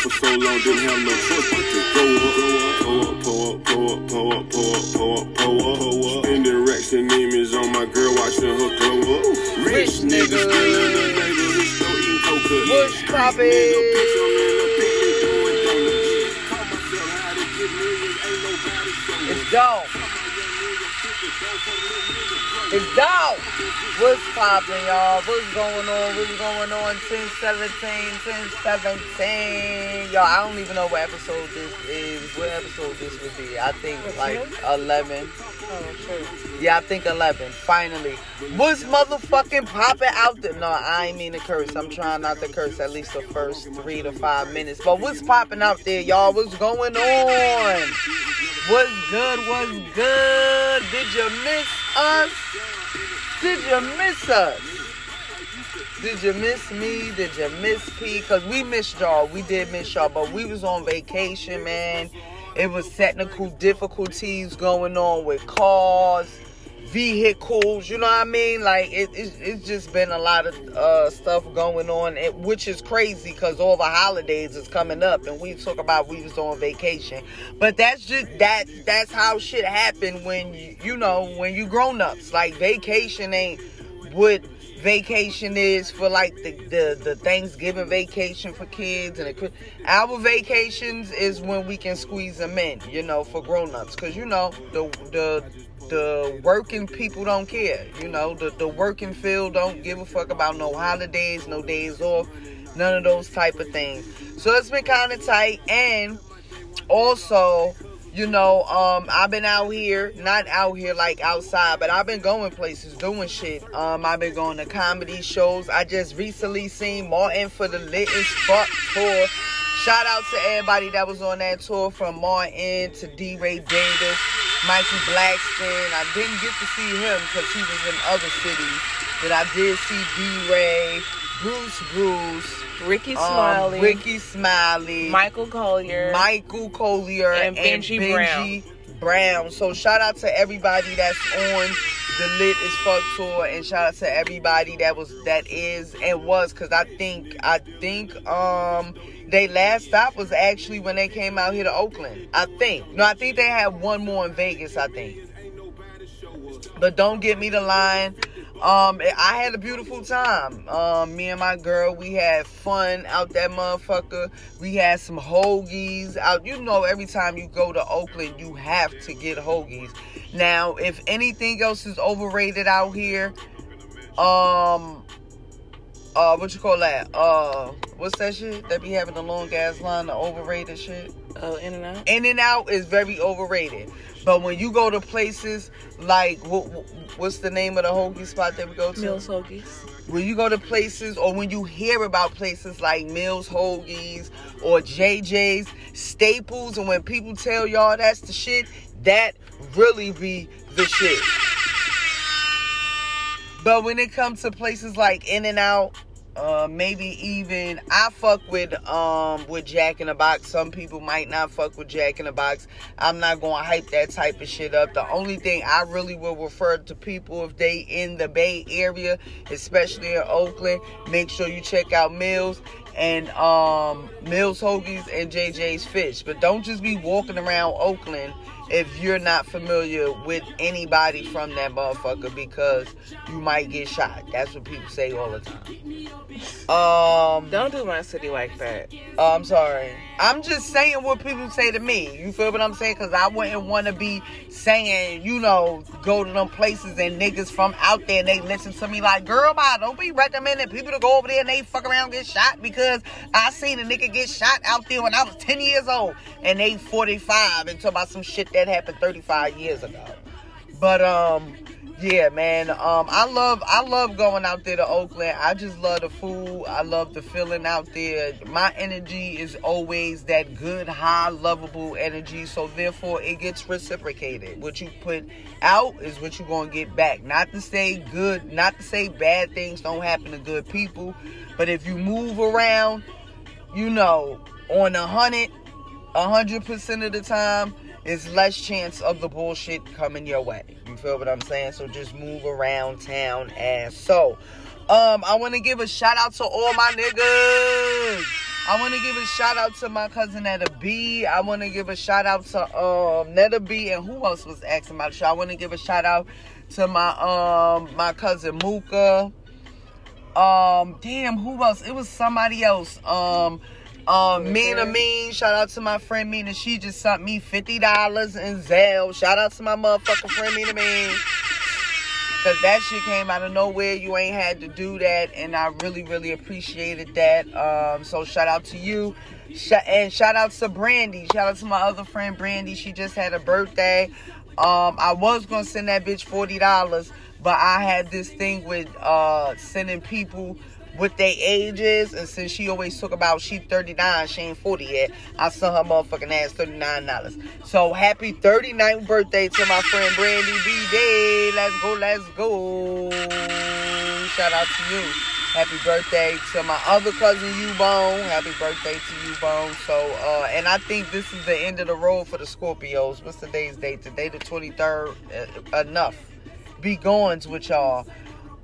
for so long, didn't have no choice but to go up. Pull up, pull up, pull up, pull up, pull up, pull up, pull up. Racks and image on my girl, watching her glow up. Rich niggas, still in the neighborhood, still eating coca. Bush poppin'. It's dope. It's dope. What's poppin', y'all? What's going on? What's going on? 10 17, 10 17. Y'all, I don't even know what episode this is. What episode this would be? I think like 11. Oh. Yeah, I think 11. Finally. What's motherfucking popping out there? No, I ain't mean to curse. I'm trying not to curse at least the first three to five minutes. But what's popping out there, y'all? What's going on? What's good? What's good? Did you miss us? Did you miss us? Did you miss me? Did you miss P? Cause we missed y'all. We did miss y'all, but we was on vacation, man. It was technical difficulties going on with cars, vehicles. You know what I mean? Like it, it it's just been a lot of uh, stuff going on, which is crazy because all the holidays is coming up, and we talk about we was on vacation. But that's just that that's how shit happen when you you know when you grown ups. Like vacation ain't what vacation is for like the, the, the Thanksgiving vacation for kids and the, our vacations is when we can squeeze them in, you know, for grown-ups. Cause you know, the the the working people don't care. You know, the, the working field don't give a fuck about no holidays, no days off, none of those type of things. So it's been kind of tight and also you know, um, I've been out here, not out here like outside, but I've been going places, doing shit. Um, I've been going to comedy shows. I just recently seen Martin for the Lit as Fuck tour. Shout out to everybody that was on that tour from Martin to DeRay Davis, Mikey Blackson. I didn't get to see him because he was in other cities, but I did see DeRay, Bruce Bruce, Ricky um, Smiley, Rickey Smiley, Michael Colyar, Michael Colyar And Benji Benji Brown. So shout out to everybody that's on the Lit is Fuck tour, and shout out to everybody that was that is and was, cause I think I think um they last stop was actually when they came out here to Oakland. I think no, I think they had one more in Vegas. I think, but don't get me the line. Um, I had a beautiful time. Um, me and my girl, we had fun out that motherfucker. We had some hoagies out. You know, every time you go to Oakland, you have to get hoagies. Now, if anything else is overrated out here, um, uh, what you call that? Uh, what's that shit that be having the long ass line, the overrated shit? uh, In and Out. In and Out is very overrated. But when you go to places like what, what's the name of the hoagie spot that we go to? Mills Hoagies. When you go to places or when you hear about places like Mills Hoagies or JJ's Staples, and when people tell y'all that's the shit, that really be the shit. But when it comes to places like In and Out, uh, maybe even I fuck with um with Jack in the Box. Some people might not fuck with Jack in the Box. I'm not gonna hype that type of shit up. The only thing I really will refer to people if they in the Bay Area, especially in Oakland, make sure you check out Mills and um Mills Hoagies and JJ's Fish. But don't just be walking around Oakland if you're not familiar with anybody from that motherfucker because you might get shot. That's what people say all the time. Um, Don't do my city like that. oh, I'm sorry. I'm just saying what people say to me. You feel what I'm saying? Because I wouldn't want to be saying, you know, go to them places and niggas from out there and they listen to me like, girl, bye. Don't be recommending people to go over there and they fuck around and get shot because I seen a nigga get shot out there when I was 10 years old and they 45 and talk about some shit that happened 35 years ago. But um, yeah, man. Um, I love I love going out there to Oakland. I just love the food. I love the feeling out there. My energy is always that good, high, lovable energy. So therefore, it gets reciprocated. What you put out is what you're gonna get back. Not to say good, not to say bad things don't happen to good people, but if you move around, you know, on a hundred, a hundred percent of the time, it's less chance of the bullshit coming your way. You feel what I'm saying? So just move around town and so. Um, I want to give a shout out to all my niggas. I want to give a shout out to my cousin Netta B. I want to give a shout out to um Netta B and who else was asking about the show. I want to give a shout out to my um my cousin Mooka. Um, damn, who else? It was somebody else. Um, um, Mina Mean. Shout out to my friend Mina. She just sent me fifty dollars in Zelle. Shout out to my motherfucking friend Mina Mean. Cause that shit came out of nowhere. You ain't had to do that, and I really, really appreciated that. Um, so shout out to you, Sh- and shout out to Brandy. Shout out to my other friend Brandy. She just had a birthday. Um, I was gonna send that bitch forty dollars, but I had this thing with uh sending people with their ages, and since she always talk about she 39, she ain't 40 yet, I sent her motherfucking ass $39. So happy 39th birthday to my friend Brandy B Day. Let's go, let's go. Shout out to you. Happy birthday to my other cousin U-Bone. Happy birthday to U-Bone. So, uh, and I think this is the end of the road for the Scorpios. What's today's date? Today the 23rd. Uh, enough. Be goings with y'all.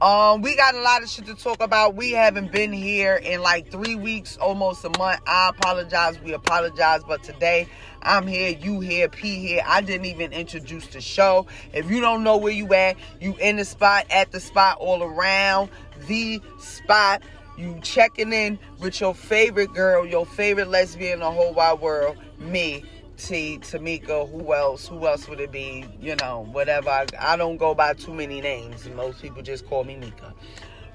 Um, we got a lot of shit to talk about. We haven't been here in like three weeks, almost a month. I apologize. We apologize. But today, I'm here, you here, P here. I didn't even introduce the show. If you don't know where you at, you in the spot, at the spot, all around the spot. You checking in with your favorite girl, your favorite lesbian in the whole wide world, me. T, Tamika, who else? Who else would it be? You know, whatever. I, I don't go by too many names. Most people just call me Mika.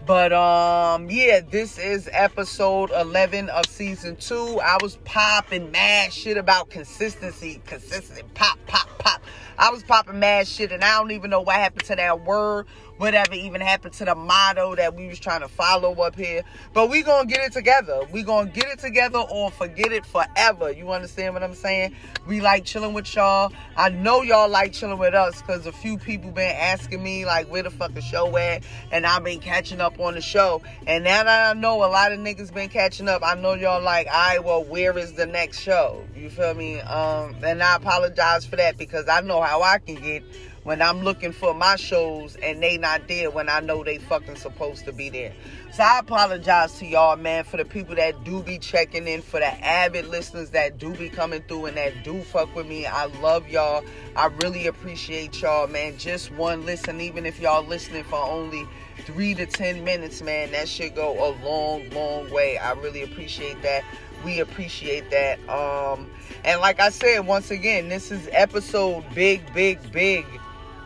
But um, yeah, this is episode 11 of season two. I was popping mad shit about consistency, consistency, pop, pop, pop. I was popping mad shit, and I don't even know what happened to that word whatever even happened to the motto that we was trying to follow up here. But we gonna get it together. We gonna get it together or forget it forever. You understand what I'm saying? We like chilling with y'all. I know y'all like chilling with us because a few people been asking me like where the fuck the show at, and I've been catching up on the show. And now that I know a lot of niggas been catching up, I know y'all like, right, well, where is the next show? You feel me? Um, and I apologize for that because I know how I can get when I'm looking for my shows and they not there when I know they fucking supposed to be there. So I apologize to y'all, man, for the people that do be checking in, for the avid listeners that do be coming through and that do fuck with me. I love y'all. I really appreciate y'all, man. Just one listen, even if y'all listening for only three to ten minutes, man, that should go a long, long way. I really appreciate that. We appreciate that. Um, and like I said, once again, this is episode big, big, big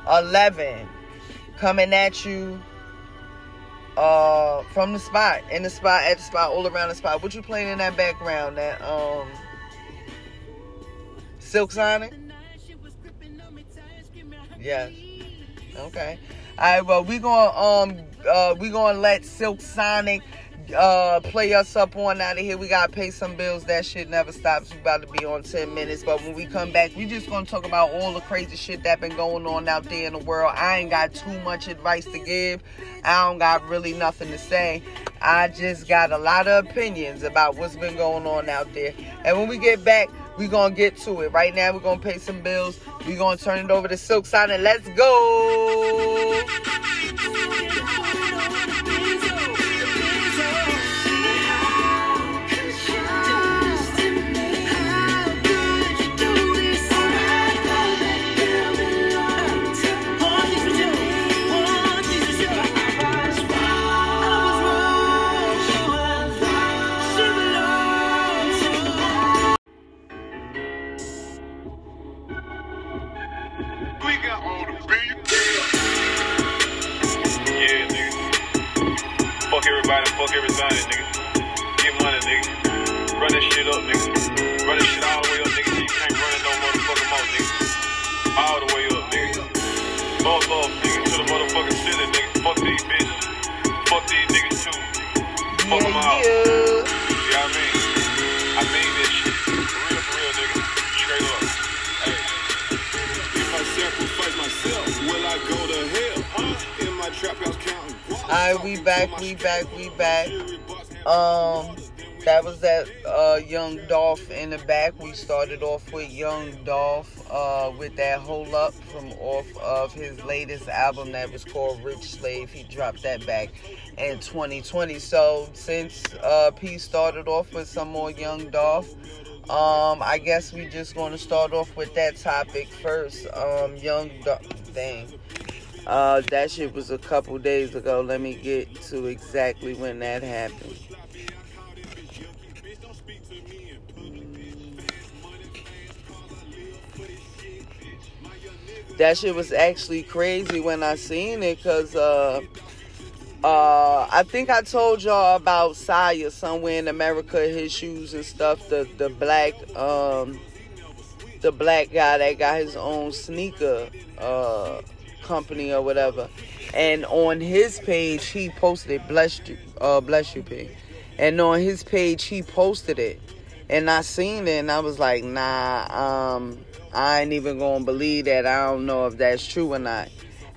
11 coming at you uh from the spot in the spot at the spot all around the spot. What you playing in that background that um silk sonic yes. Okay. All right well we gonna um uh we gonna let silk sonic uh play us up on out of here. We gotta pay some bills. That shit never stops. We about to be on 10 minutes. But when we come back, we just gonna talk about all the crazy shit that been going on out there in the world. I ain't got too much advice to give. I don't got really nothing to say. I just got a lot of opinions about what's been going on out there. And when we get back, we gonna get to it. Right now, we're gonna pay some bills. We're gonna turn it over to Silk Sonic. Let's go. everybody, fuck everything, nigga. Get money, nigga. Run that shit up, nigga. Run that shit all the way up, nigga. So you can't run it no motherfucking more, nigga. All the way up, nigga. Motherfucker. We back, we back, we back. Um, that was that uh, Young Dolph in the back. We started off with Young Dolph uh, with that Hold Up from off of his latest album that was called Rich Slave. He dropped that back in 2020. So since uh, P started off with some more Young Dolph, um, I guess we just going to start off with that topic first. Um, Young Dolph, dang. Uh, that shit was a couple days ago. Let me get to exactly when that happened. That shit was actually crazy when I seen it, cause uh, uh, I think I told y'all about Saya somewhere in America, his shoes and stuff. The the black um, the black guy that got his own sneaker uh company or whatever. And on his page, he posted. Bless you, uh, bless you, P. And on his page, he posted it, and I seen it, and I was like, nah, um, I ain't even gonna believe that. I don't know if that's true or not.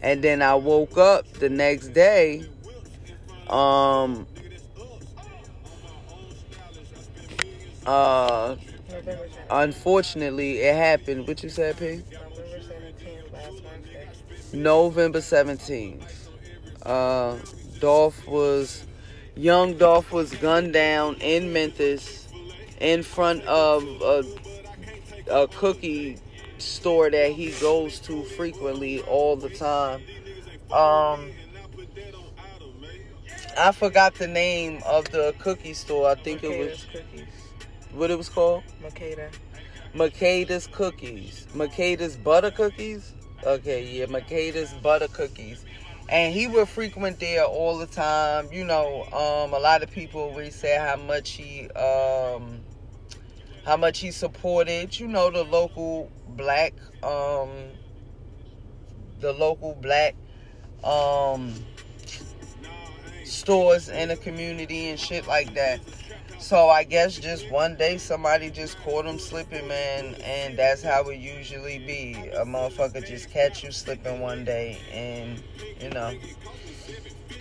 And then I woke up the next day. Um. Uh. Unfortunately, it happened. What you said, P? November 17th. Uh, Dolph was, young Dolph was gunned down in Memphis in front of a, a cookie store that he goes to frequently all the time. Um, I forgot the name of the cookie store. I think it was cookies. what it was called. Makeda. Makeda's cookies. Makeda's butter cookies. Okay, yeah, Makeda's butter cookies. And he would frequent there all the time. You know, um, a lot of people would say how much he um how much he supported, you know, the local black um the local black um stores in the community and shit like that. So I guess just one day somebody just caught him slipping, man, and that's how it usually be. A motherfucker just catch you slipping one day, and you know,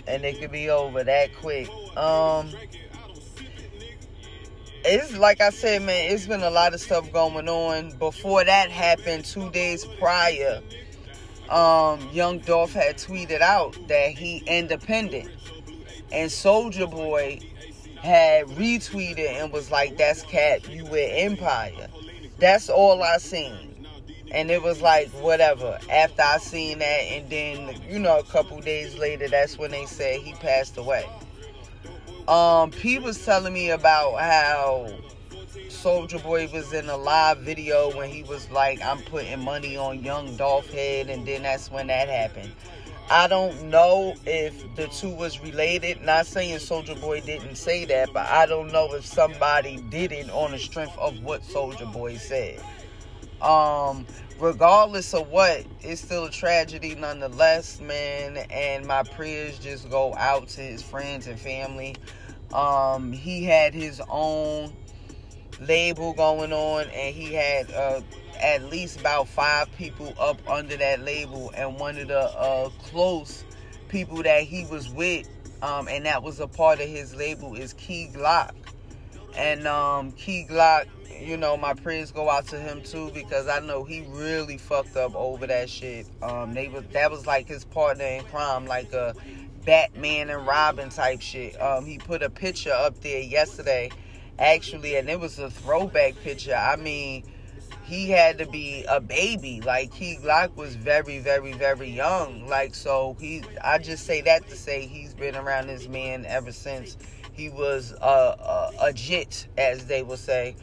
and it could be over that quick. Um, it's like I said, man, it's been a lot of stuff going on. Before that happened, two days prior, um, Young Dolph had tweeted out that he independent, and Soulja Boy had retweeted and was like, "That's Cat, you with Empire." That's all I seen, and it was like whatever. After I seen that, and then you know a couple days later, that's when they said he passed away. Um, P was telling me about how Soulja Boy was in a live video when he was like, "I'm putting money on Young Dolph head," and then that's when that happened. I don't know if the two was related. Not saying Soulja Boy didn't say that, but I don't know if somebody did it on the strength of what Soulja Boy said. Um, regardless of what, it's still a tragedy nonetheless, man. And my prayers just go out to his friends and family. Um, he had his own label going on, and he had uh, at least about five people up under that label, and one of the uh, close people that he was with, um, and that was a part of his label, is Key Glock. And um, Key Glock, you know, my prayers go out to him too because I know he really fucked up over that shit. Um, they was that was like his partner in crime, like a Batman and Robin type shit. Um, he put a picture up there yesterday, actually, and it was a throwback picture. I mean he had to be a baby. Like he Glock was very, very, very young. Like so, he. I just say that to say he's been around this man ever since he was a a, jit, as they will say.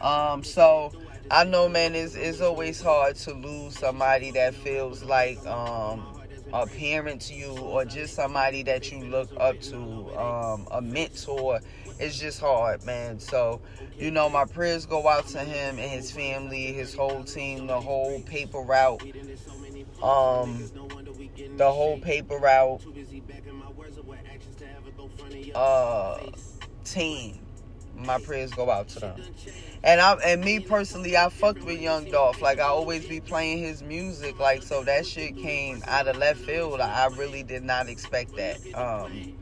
Um, so I know, man, it's it's always hard to lose somebody that feels like um a parent to you or just somebody that you look up to, um, a mentor it's just hard, man. So, you know, my prayers go out to him and his family, his whole team, the whole paper route, um, the whole paper route, uh, team. My prayers go out to them. And I and me personally, I fucked with Young Dolph. Like I always be playing his music. Like so that shit came out of left field. I really did not expect that. Um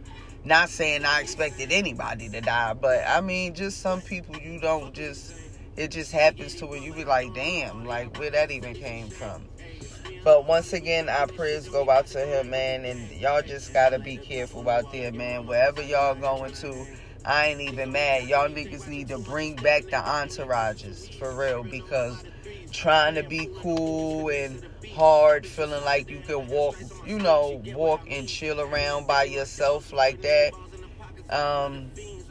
Not saying I expected anybody to die, but I mean, just some people you don't just, it just happens to where you be like, damn, like where that even came from. But once again, our prayers go out to him, man, and y'all just gotta be careful out there, man. Wherever y'all going to, I ain't even mad. Y'all niggas need to bring back the entourages for real because trying to be cool and hard, feeling like you can walk, you know, walk and chill around by yourself like that. Um,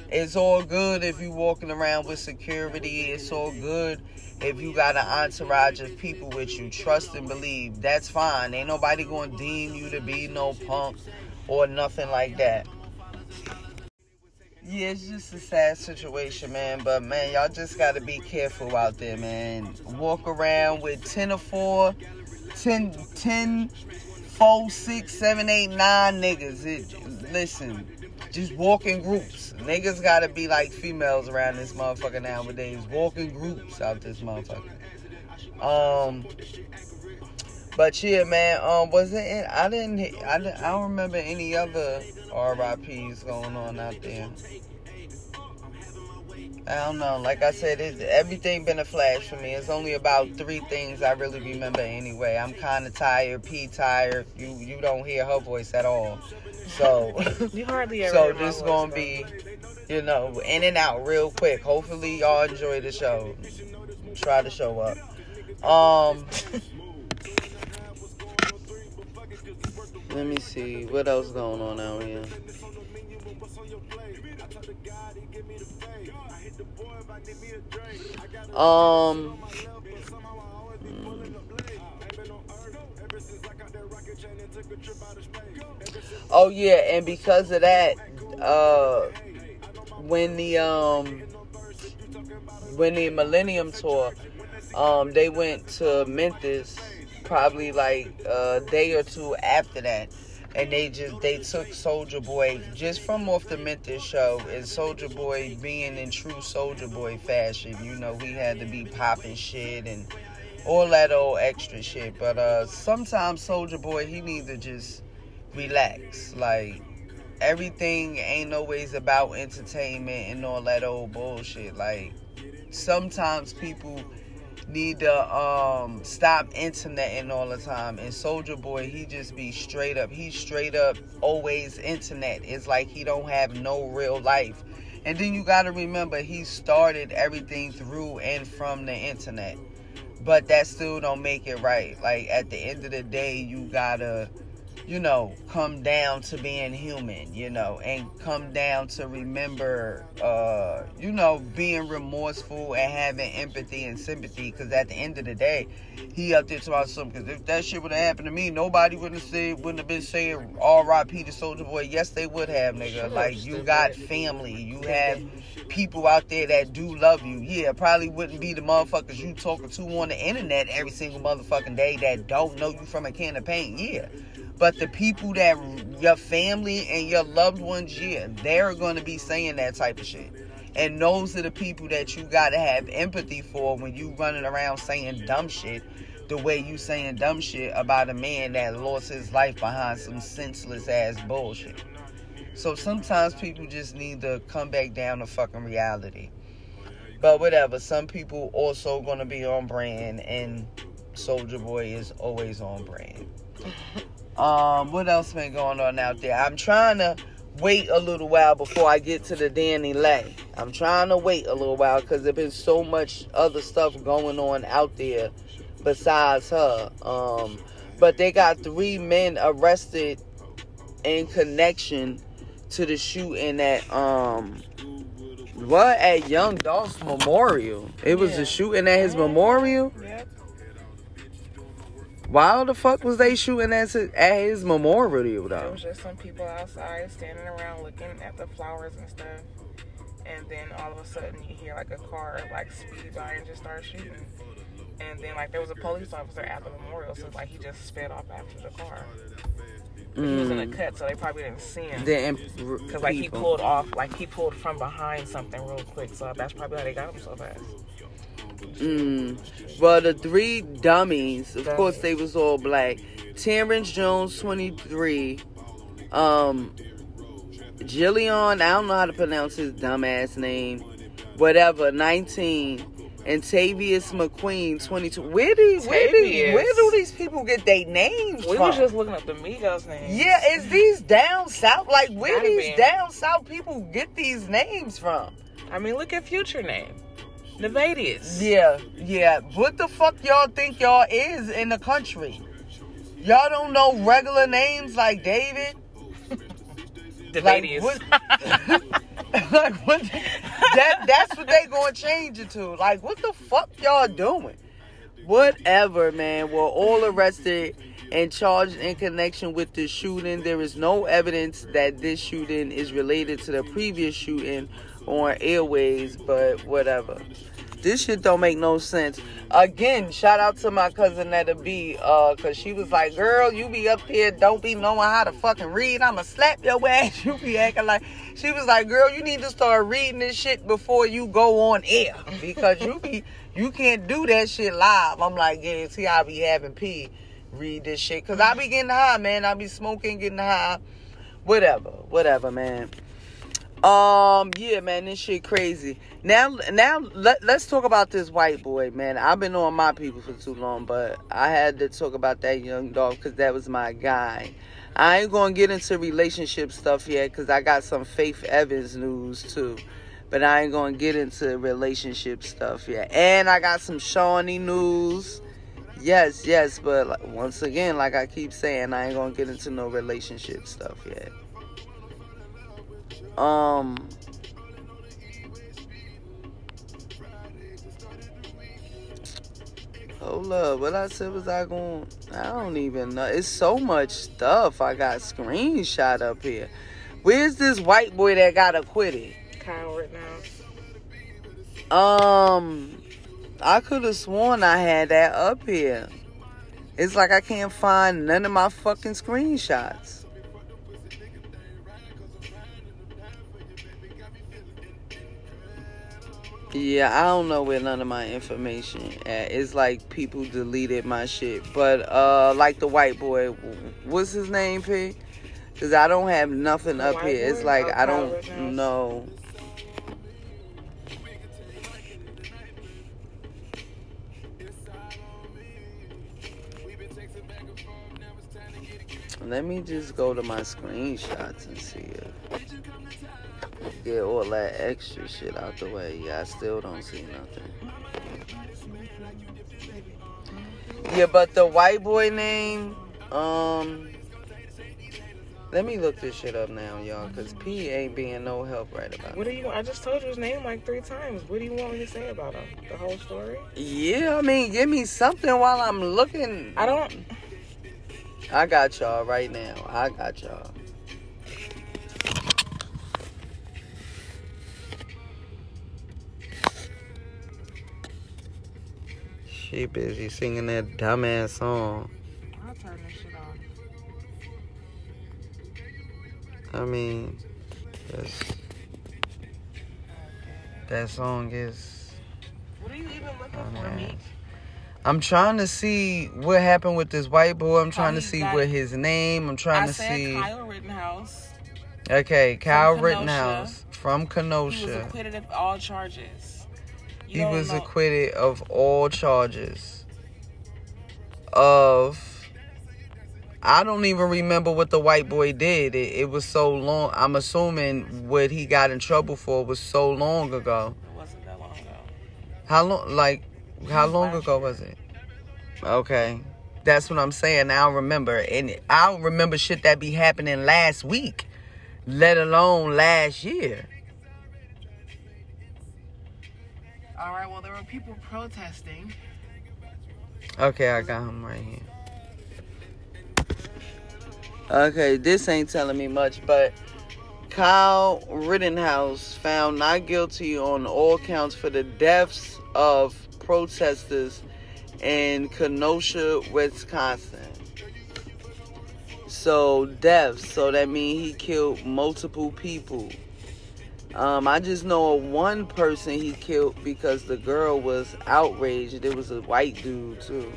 it's all good if you walking around with security. It's all good if you got an entourage of people with you. Trust and believe. That's fine. Ain't nobody gonna deem you to be no punk or nothing like that. Yeah, it's just a sad situation, man. But man, y'all just gotta be careful out there, man. Walk around with 10 or 4, 10, 10, 4, 6, 7, 8, 9 niggas. It, listen, just walk in groups. Niggas gotta be like females around this motherfucker nowadays. Walk in groups out this motherfucker. Um, but yeah, man. Um, was it? I didn't. I didn't. I don't remember any other RIPS going on out there. I don't know. Like I said, it, everything been a flash for me. It's only about three things I really remember anyway. I'm kind of tired. P tired. You you don't hear her voice at all. So you hardly ever. So this is gonna though. be, you know, in and out real quick. Hopefully y'all enjoy the show. Try to show up. Um. let me see what else going on out here. Um. Oh yeah, and because of that, uh, when the um, when the Millennium Tour, um, they went to Memphis probably like a day or two after that and they just they took Soulja Boy just from off the Memphis show, and Soulja Boy being in true Soulja Boy fashion, you know, he had to be popping shit and all that old extra shit. But uh sometimes Soulja Boy he need to just relax, like. Everything ain't always about entertainment and all that old bullshit. Like sometimes people need to um stop interneting all the time. And Soulja Boy, he just be straight up. He's straight up always internet. It's like he don't have no real life. And then you gotta remember he started everything through and from the internet. But that still don't make it right. Like at the end of the day, you gotta you know, come down to being human, you know, and come down to remember, uh, you know, being remorseful and having empathy and sympathy. Because at the end of the day, he up there talking something. Because if that shit would have happened to me, nobody wouldn't have said, wouldn't have been saying R.I.P. to Soulja Boy. Yes, they would have, nigga. Like you got family, you have people out there that do love you. Yeah, probably wouldn't be the motherfuckers you talking to on the internet every single motherfucking day that don't know you from a can of paint. Yeah. But the people that your family and your loved ones, yeah, they're going to be saying that type of shit. And those are the people that you got to have empathy for when you running around saying dumb shit the way you saying dumb shit about a man that lost his life behind some senseless ass bullshit. So sometimes people just need to come back down to fucking reality. But whatever, some people also gonna be on brand and Soulja Boy is always on brand. Um, what else been going on out there? I'm trying to wait a little while before I get to the DaniLeigh. I'm trying to wait a little while because there's been so much other stuff going on out there besides her. Um, but they got three men arrested in connection to the shooting at um what at Young Dolph's memorial. It was yeah. a shooting at his memorial. Yep. Why the fuck was they shooting at his, at his memorial though? It was just some people outside standing around looking at the flowers and stuff. And then all of a sudden you hear like a car like speed by and just start shooting. And then like there was a police officer at the memorial, so like he just sped off after the car. Mm. He was in a mm. cut, so they probably didn't see him. Then Because like he pulled off, like he pulled from behind something real quick, so that's probably how they got him so fast. Mm. Well, the three dummies, of course, they was all black. Terrence Jones, 23. Um, Jillian, I don't know how to pronounce his dumbass name. Whatever, 19. And Tavius McQueen, 22. Where do, where do, where do these people get their names We from? was just looking up the Migos names. yeah, is these down south? Like, where Gotta these down south people get these names from? I mean, look at Future name. Nayvadius. Yeah, yeah. What the fuck y'all think y'all is in the country? Y'all don't know regular names like David? Nayvadius. what- like what that that's what they gonna change it to. Like what the fuck y'all doing? Whatever, man. We're all arrested and charged in connection with the shooting. There is no evidence that this shooting is related to the previous shooting on Airways, but whatever. This shit don't make no sense. Again, shout out to my cousin Netta B, uh, cause she was like, "Girl, you be up here, don't be knowing how to fucking read. I'ma slap your ass. You be acting like." She was like, "Girl, you need to start reading this shit before you go on air, because you be you can't do that shit live." I'm like, "Yeah, see, I be having P read this shit, cause I be getting high, man. I be smoking, getting high, whatever, whatever, man." Um, yeah, man, this shit crazy. Now, now let, let's talk about this white boy, man. I've been on my people for too long, but I had to talk about that young dog because that was my guy. I ain't gonna get into relationship stuff yet because I got some Faith Evans news too. But I ain't gonna get into relationship stuff yet. And I got some Shawnee news. Yes, yes, but once again, like I keep saying, I ain't gonna get into no relationship stuff yet. Um. Hold up, what I said was I going I don't even know. It's so much stuff I got screenshot up here. Where's this white boy that got acquitted? Kyle Rittenhouse. Um, I could have sworn I had that up here. It's like I can't find none of my fucking screenshots. Yeah, I don't know where none of my information at. It's like people deleted my shit. But uh like the white boy, what's his name, P? Cuz I don't have nothing up here. It's like I don't know. Let me just go to my screenshots and see it. Get all that extra shit out the way. Yeah, I still don't see nothing. Yeah, but the white boy name, um, let me look this shit up now, y'all, cause P ain't being no help right about What it. do you? I just told you his name like three times. What do you want me to say about him? The whole story? Yeah, I mean, give me something while I'm looking. I don't. I got y'all right now. I got y'all. She busy singing that dumbass song. I'll turn this shit off. I mean, that's, that song is. What are you even looking Oh, for, me? I'm trying to see what happened with this white boy. I'm oh, trying to see got- what his name. I'm trying I to said see. Kyle Rittenhouse. Okay, Kyle. Rittenhouse from Kenosha. He was acquitted of all charges. He was acquitted of all charges. Of. I don't even remember what the white boy did. It, it was so long. I'm assuming what he got in trouble for was so long ago. It wasn't that long ago. How long? Like, how long ago was it? Okay, that's what I'm saying. I don't remember, and I don't remember shit that be happening last week, let alone last year. All right. Well, there were people protesting. Okay, I got him right here. Okay, this ain't telling me much, but Kyle Rittenhouse found not guilty on all counts for the deaths of protesters in Kenosha, Wisconsin. So deaths, so that means he killed multiple people. Um, I just know one person he killed because the girl was outraged. It was a white dude too.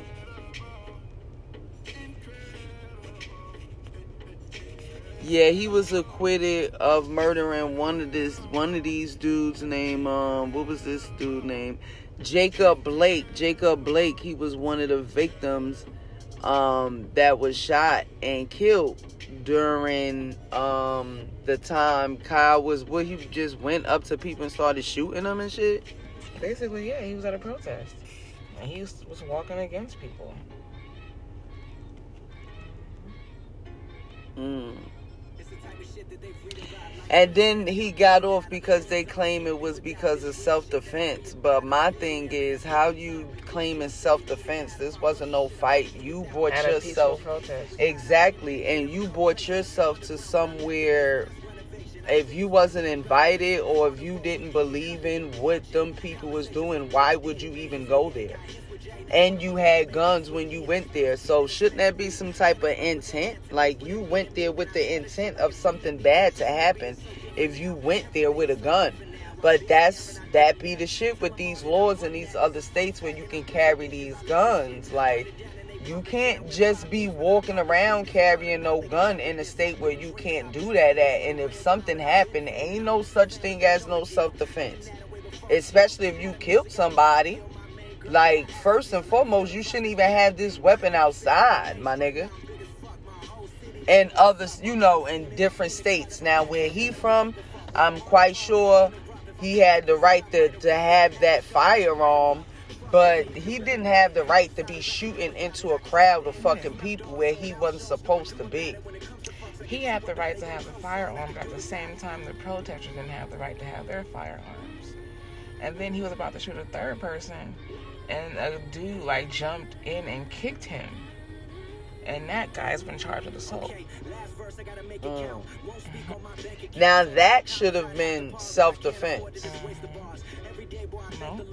Yeah, he was acquitted of murdering one of this one of these dudes named um what was this dude name? Jacob Blake. Jacob Blake, he was one of the victims um that was shot and killed during um the time Kyle was what he just went up to people and started shooting them and shit. Basically, yeah, he was at a protest. And he was, was walking against people. Mm. And then he got off because they claim it was because of self defense. But my thing is, how you claim it's self defense? This wasn't no fight. You brought yourself exactly, and you brought yourself to somewhere. If you wasn't invited or if you didn't believe in what them people was doing, why would you even go there? And you had guns when you went there, so shouldn't that be some type of intent? Like you went there with the intent of something bad to happen. If you went there with a gun, but that's that be the shit with these laws in these other states where you can carry these guns. Like you can't just be walking around carrying no gun in a state where you can't do that at. And if something happened, ain't no such thing as no self defense. Especially if you killed somebody. Like, first and foremost, you shouldn't even have this weapon outside, my nigga. And others, you know, in different states. Now, where he from, I'm quite sure he had the right to, to have that firearm, but he didn't have the right to be shooting into a crowd of fucking people where he wasn't supposed to be. He had the right to have a firearm, but at the same time, the protesters didn't have the right to have their firearms. And then he was about to shoot a third person, and a dude like jumped in and kicked him. And that guy's been charged with assault. Mm. Now that should have been self defense. No?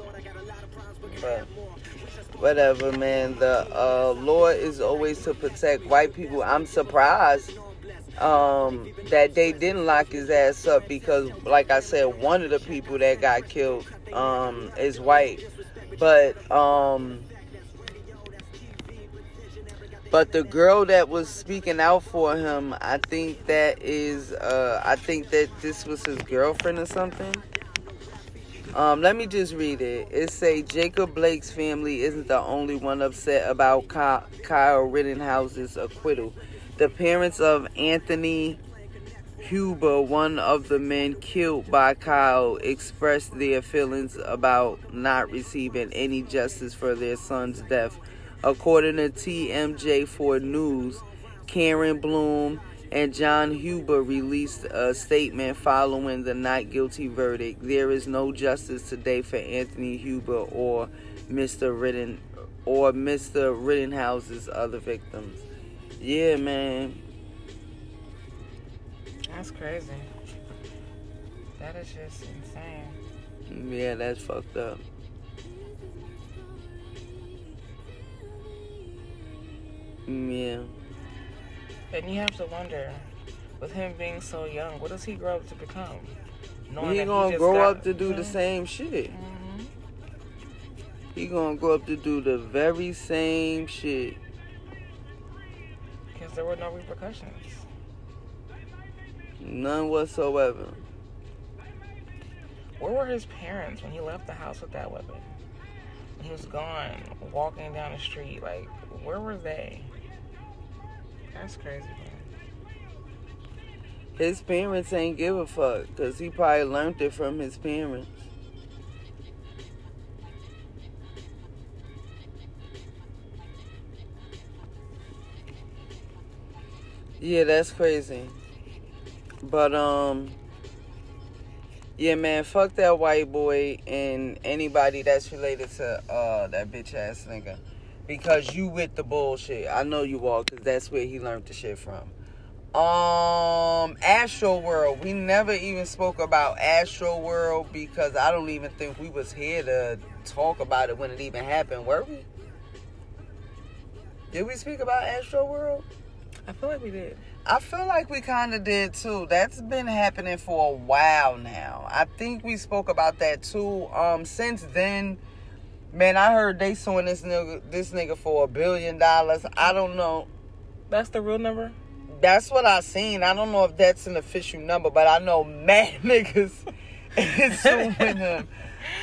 But whatever, man. The uh, law is always to protect white people. I'm surprised um, that they didn't lock his ass up because, like I said, one of the people that got killed um, is white. But um, but the girl that was speaking out for him, I think that is, uh, I think that this was his girlfriend or something. Um, let me just read it. It say Jacob Blake's family isn't the only one upset about Kyle, Rittenhouse's acquittal. The parents of Anthony Huber, one of the men killed by Kyle, expressed their feelings about not receiving any justice for their son's death. According to TMJ4 News, Karen Bloom and John Huber released a statement following the not guilty verdict. There is no justice today for Anthony Huber or Mr. Ritten or Mr. Rittenhouse's other victims. Yeah, man. That's crazy. That is just insane. Yeah, that's fucked up. Yeah. And you have to wonder, with him being so young, what does he grow up to become? Knowing He gonna just grow got- up to do the Mhm. same shit. Mhm. He gonna grow up to do the very same shit. Because there were no repercussions. None whatsoever. Where were his parents when he left the house with that weapon? He was gone, walking down the street. Like, where were they? That's crazy, man. His parents ain't give a fuck because he probably learned it from his parents. Yeah, that's crazy. But um yeah man, fuck that white boy and anybody that's related to uh that bitch ass nigga. Because you with the bullshit. I know you all cause that's where he learned the shit from. Um, Astro World. We never even spoke about Astro World because I don't even think we was here to talk about it when it even happened. Were we? Did we speak about Astro World? I feel like we did. I feel like we kind of did too. That's been happening for a while now. I think we spoke about that too. Um, since then, man, I heard they suing this nigga, this nigga for a billion dollars. I don't know. That's the real number? That's what I seen. I don't know if that's an official number, but I know mad niggas is suing him.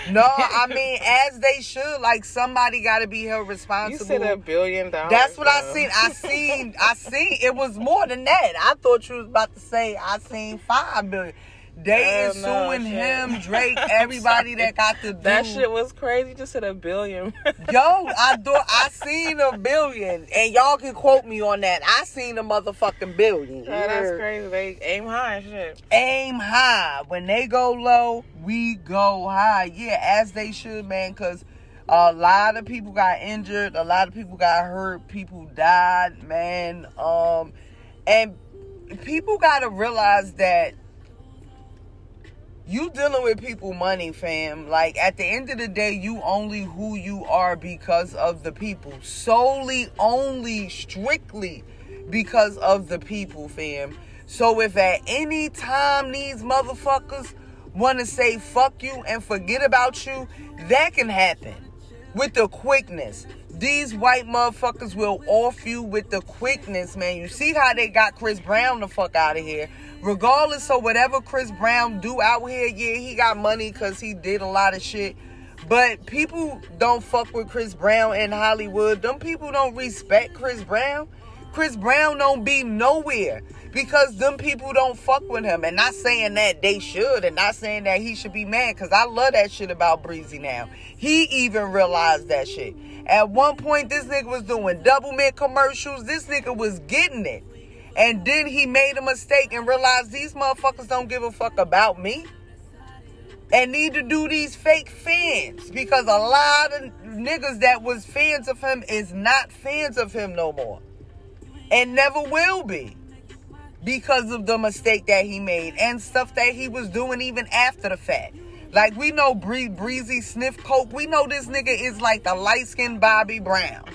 No, I mean as they should. Like somebody got to be held responsible. You responsible. said a billion dollars. That's what I seen. I seen. I seen. It was more than that. I thought you was about to say I seen five billion. They is suing shit. him, Drake, everybody that got to do. That shit was crazy. Just said a billion. Yo, I do. I seen a billion, and y'all can quote me on that. I seen a motherfucking billion. Yeah, that's crazy. They aim high and shit. Aim high. When they go low, we go high. Yeah, as they should, man. Cause a lot of people got injured, a lot of people got hurt, people died, man. Um, and people gotta realize that you dealing with people money, fam. Like at the end of the day, you only who you are because of the people. Solely, only, strictly because of the people, fam. So if at any time these motherfuckers want to say fuck you and forget about you, that can happen with the quickness. These white motherfuckers will off you with the quickness, man. You see how they got Chris Brown the fuck out of here. Regardless of whatever Chris Brown do out here, yeah, he got money because he did a lot of shit. But people don't fuck with Chris Brown in Hollywood. Them people don't respect Chris Brown. Chris Brown don't be nowhere because them people don't fuck with him. And not saying that they should, and not saying that he should be mad, because I love that shit about Breezy now. He even realized that shit. At one point, this nigga was doing Doublemint commercials. This nigga was getting it. And then he made a mistake and realized these motherfuckers don't give a fuck about me. And need to do these fake fans. Because a lot of niggas that was fans of him is not fans of him no more. And never will be. Because of the mistake that he made and stuff that he was doing even after the fact. Like we know Bree- Breezy sniff coke. We know this nigga is like the light skinned Bobby Brown.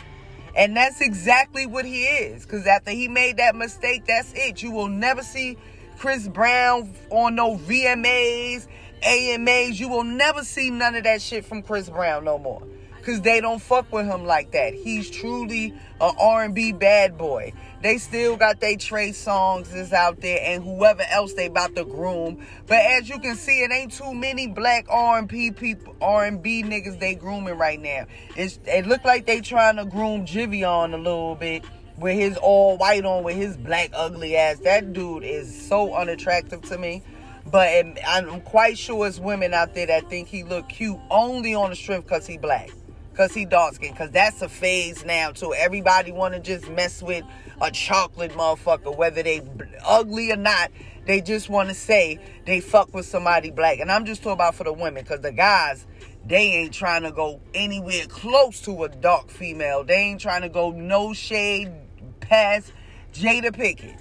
And that's exactly what he is. Because after he made that mistake, that's it. You will never see Chris Brown on no VMAs, AMAs. You will never see none of that shit from Chris Brown no more. Because they don't fuck with him like that. He's truly a R&B bad boy. They still got their Trey Songz is out there and whoever else they about to groom. But as you can see, it ain't too many black R&B people, R&B niggas they grooming right now. It's it look like they trying to groom Giveon a little bit with his all white on with his black ugly ass. That dude is so unattractive to me. But I'm quite sure it's women out there that think he look cute only on the strength because he black. Because he dark skinned. Because that's a phase now too. Everybody want to just mess with a chocolate motherfucker. Whether they ugly or not. They just want to say they fuck with somebody black. And I'm just talking about for the women. Because the guys, they ain't trying to go anywhere close to a dark female. They ain't trying to go no shade past Jada Pickett.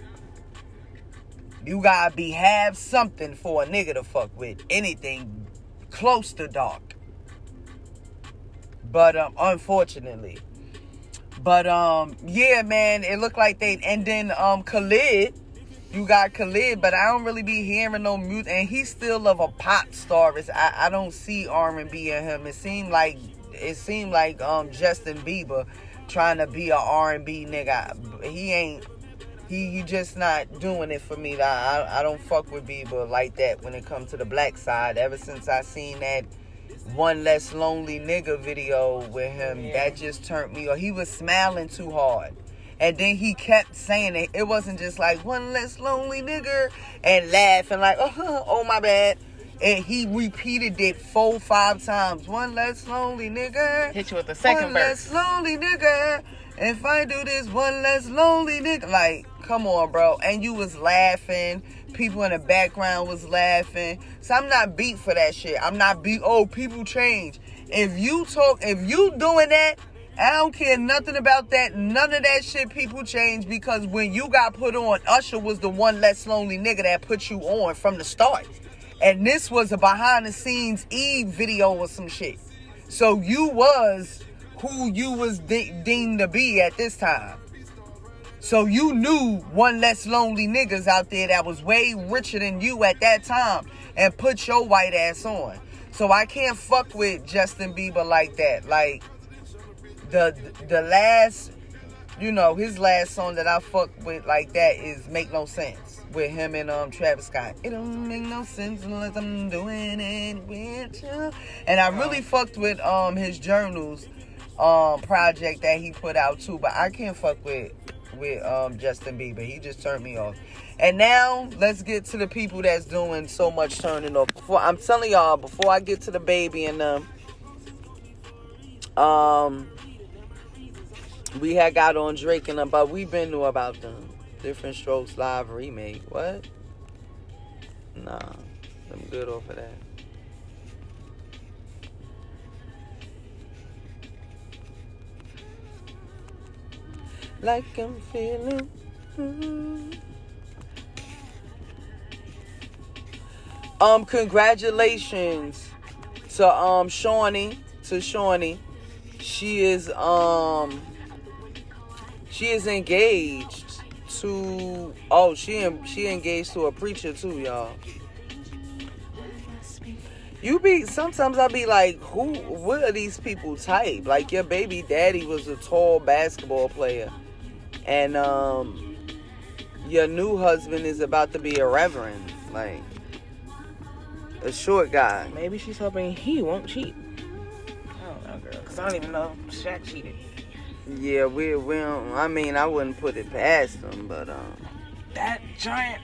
You gotta be have something for a nigga to fuck with. Anything close to dark. But um unfortunately. But um yeah man, it looked like they and then um Khalid, you got Khalid, but I don't really be hearing no music and he's still of a pop star. It's, I, I don't see R and B in him. It seemed like it seemed like um Justin Bieber trying to be a R and B nigga. He ain't he he just not doing it for me. I, I I don't fuck with Bieber like that when it comes to the black side. Ever since I seen that one less lonely nigga video with him, Yeah. that just turned me or He was smiling too hard. And then he kept saying it. It wasn't just like one less lonely nigga and laughing like, oh, oh my bad. And he repeated it four, five times. One less lonely nigga. Hit you with the second one verse. less lonely nigga. If I do this, one less lonely nigga. Like, come on, bro. And you was laughing. People in the background was laughing. So I'm not beat for that shit. I'm not beat. Oh, people change. If you talk, if you doing that, I don't care nothing about that. None of that shit people change because when you got put on, Usher was the one less lonely nigga that put you on from the start. And this was a behind the scenes Eve video or some shit. So you was who you was de- deemed to be at this time. So you knew one less lonely niggas out there that was way richer than you at that time and put your white ass on. So I can't fuck with Justin Bieber like that. Like the the last you know, his last song that I fuck with like that is Make No Sense with him and um Travis Scott. It don't make no sense unless I'm doing it with you. And I really fucked with um his journals um project that he put out too, but I can't fuck with with um Justin Bieber. He just turned me off. And now let's get to the people that's doing so much turning off. Before I'm telling y'all, before I get to the baby and them, um, we had got on Drake and them, but we been knew about them. Diff'rent Strokes live remake. What? Nah, I'm good off of that. Like I'm feeling. Um, congratulations to um Shaunie, to Shaunie. She is um she is engaged to oh she she engaged to a preacher too, y'all. You be sometimes I be like, who what are these people type? Like your baby daddy was a tall basketball player. And um your new husband is about to be a reverend. Like a short guy. Maybe she's hoping he won't cheat. I don't know, girl. Because I don't even know if Shaq cheated. Yeah, we we don't, I mean I wouldn't put it past them, but um That giant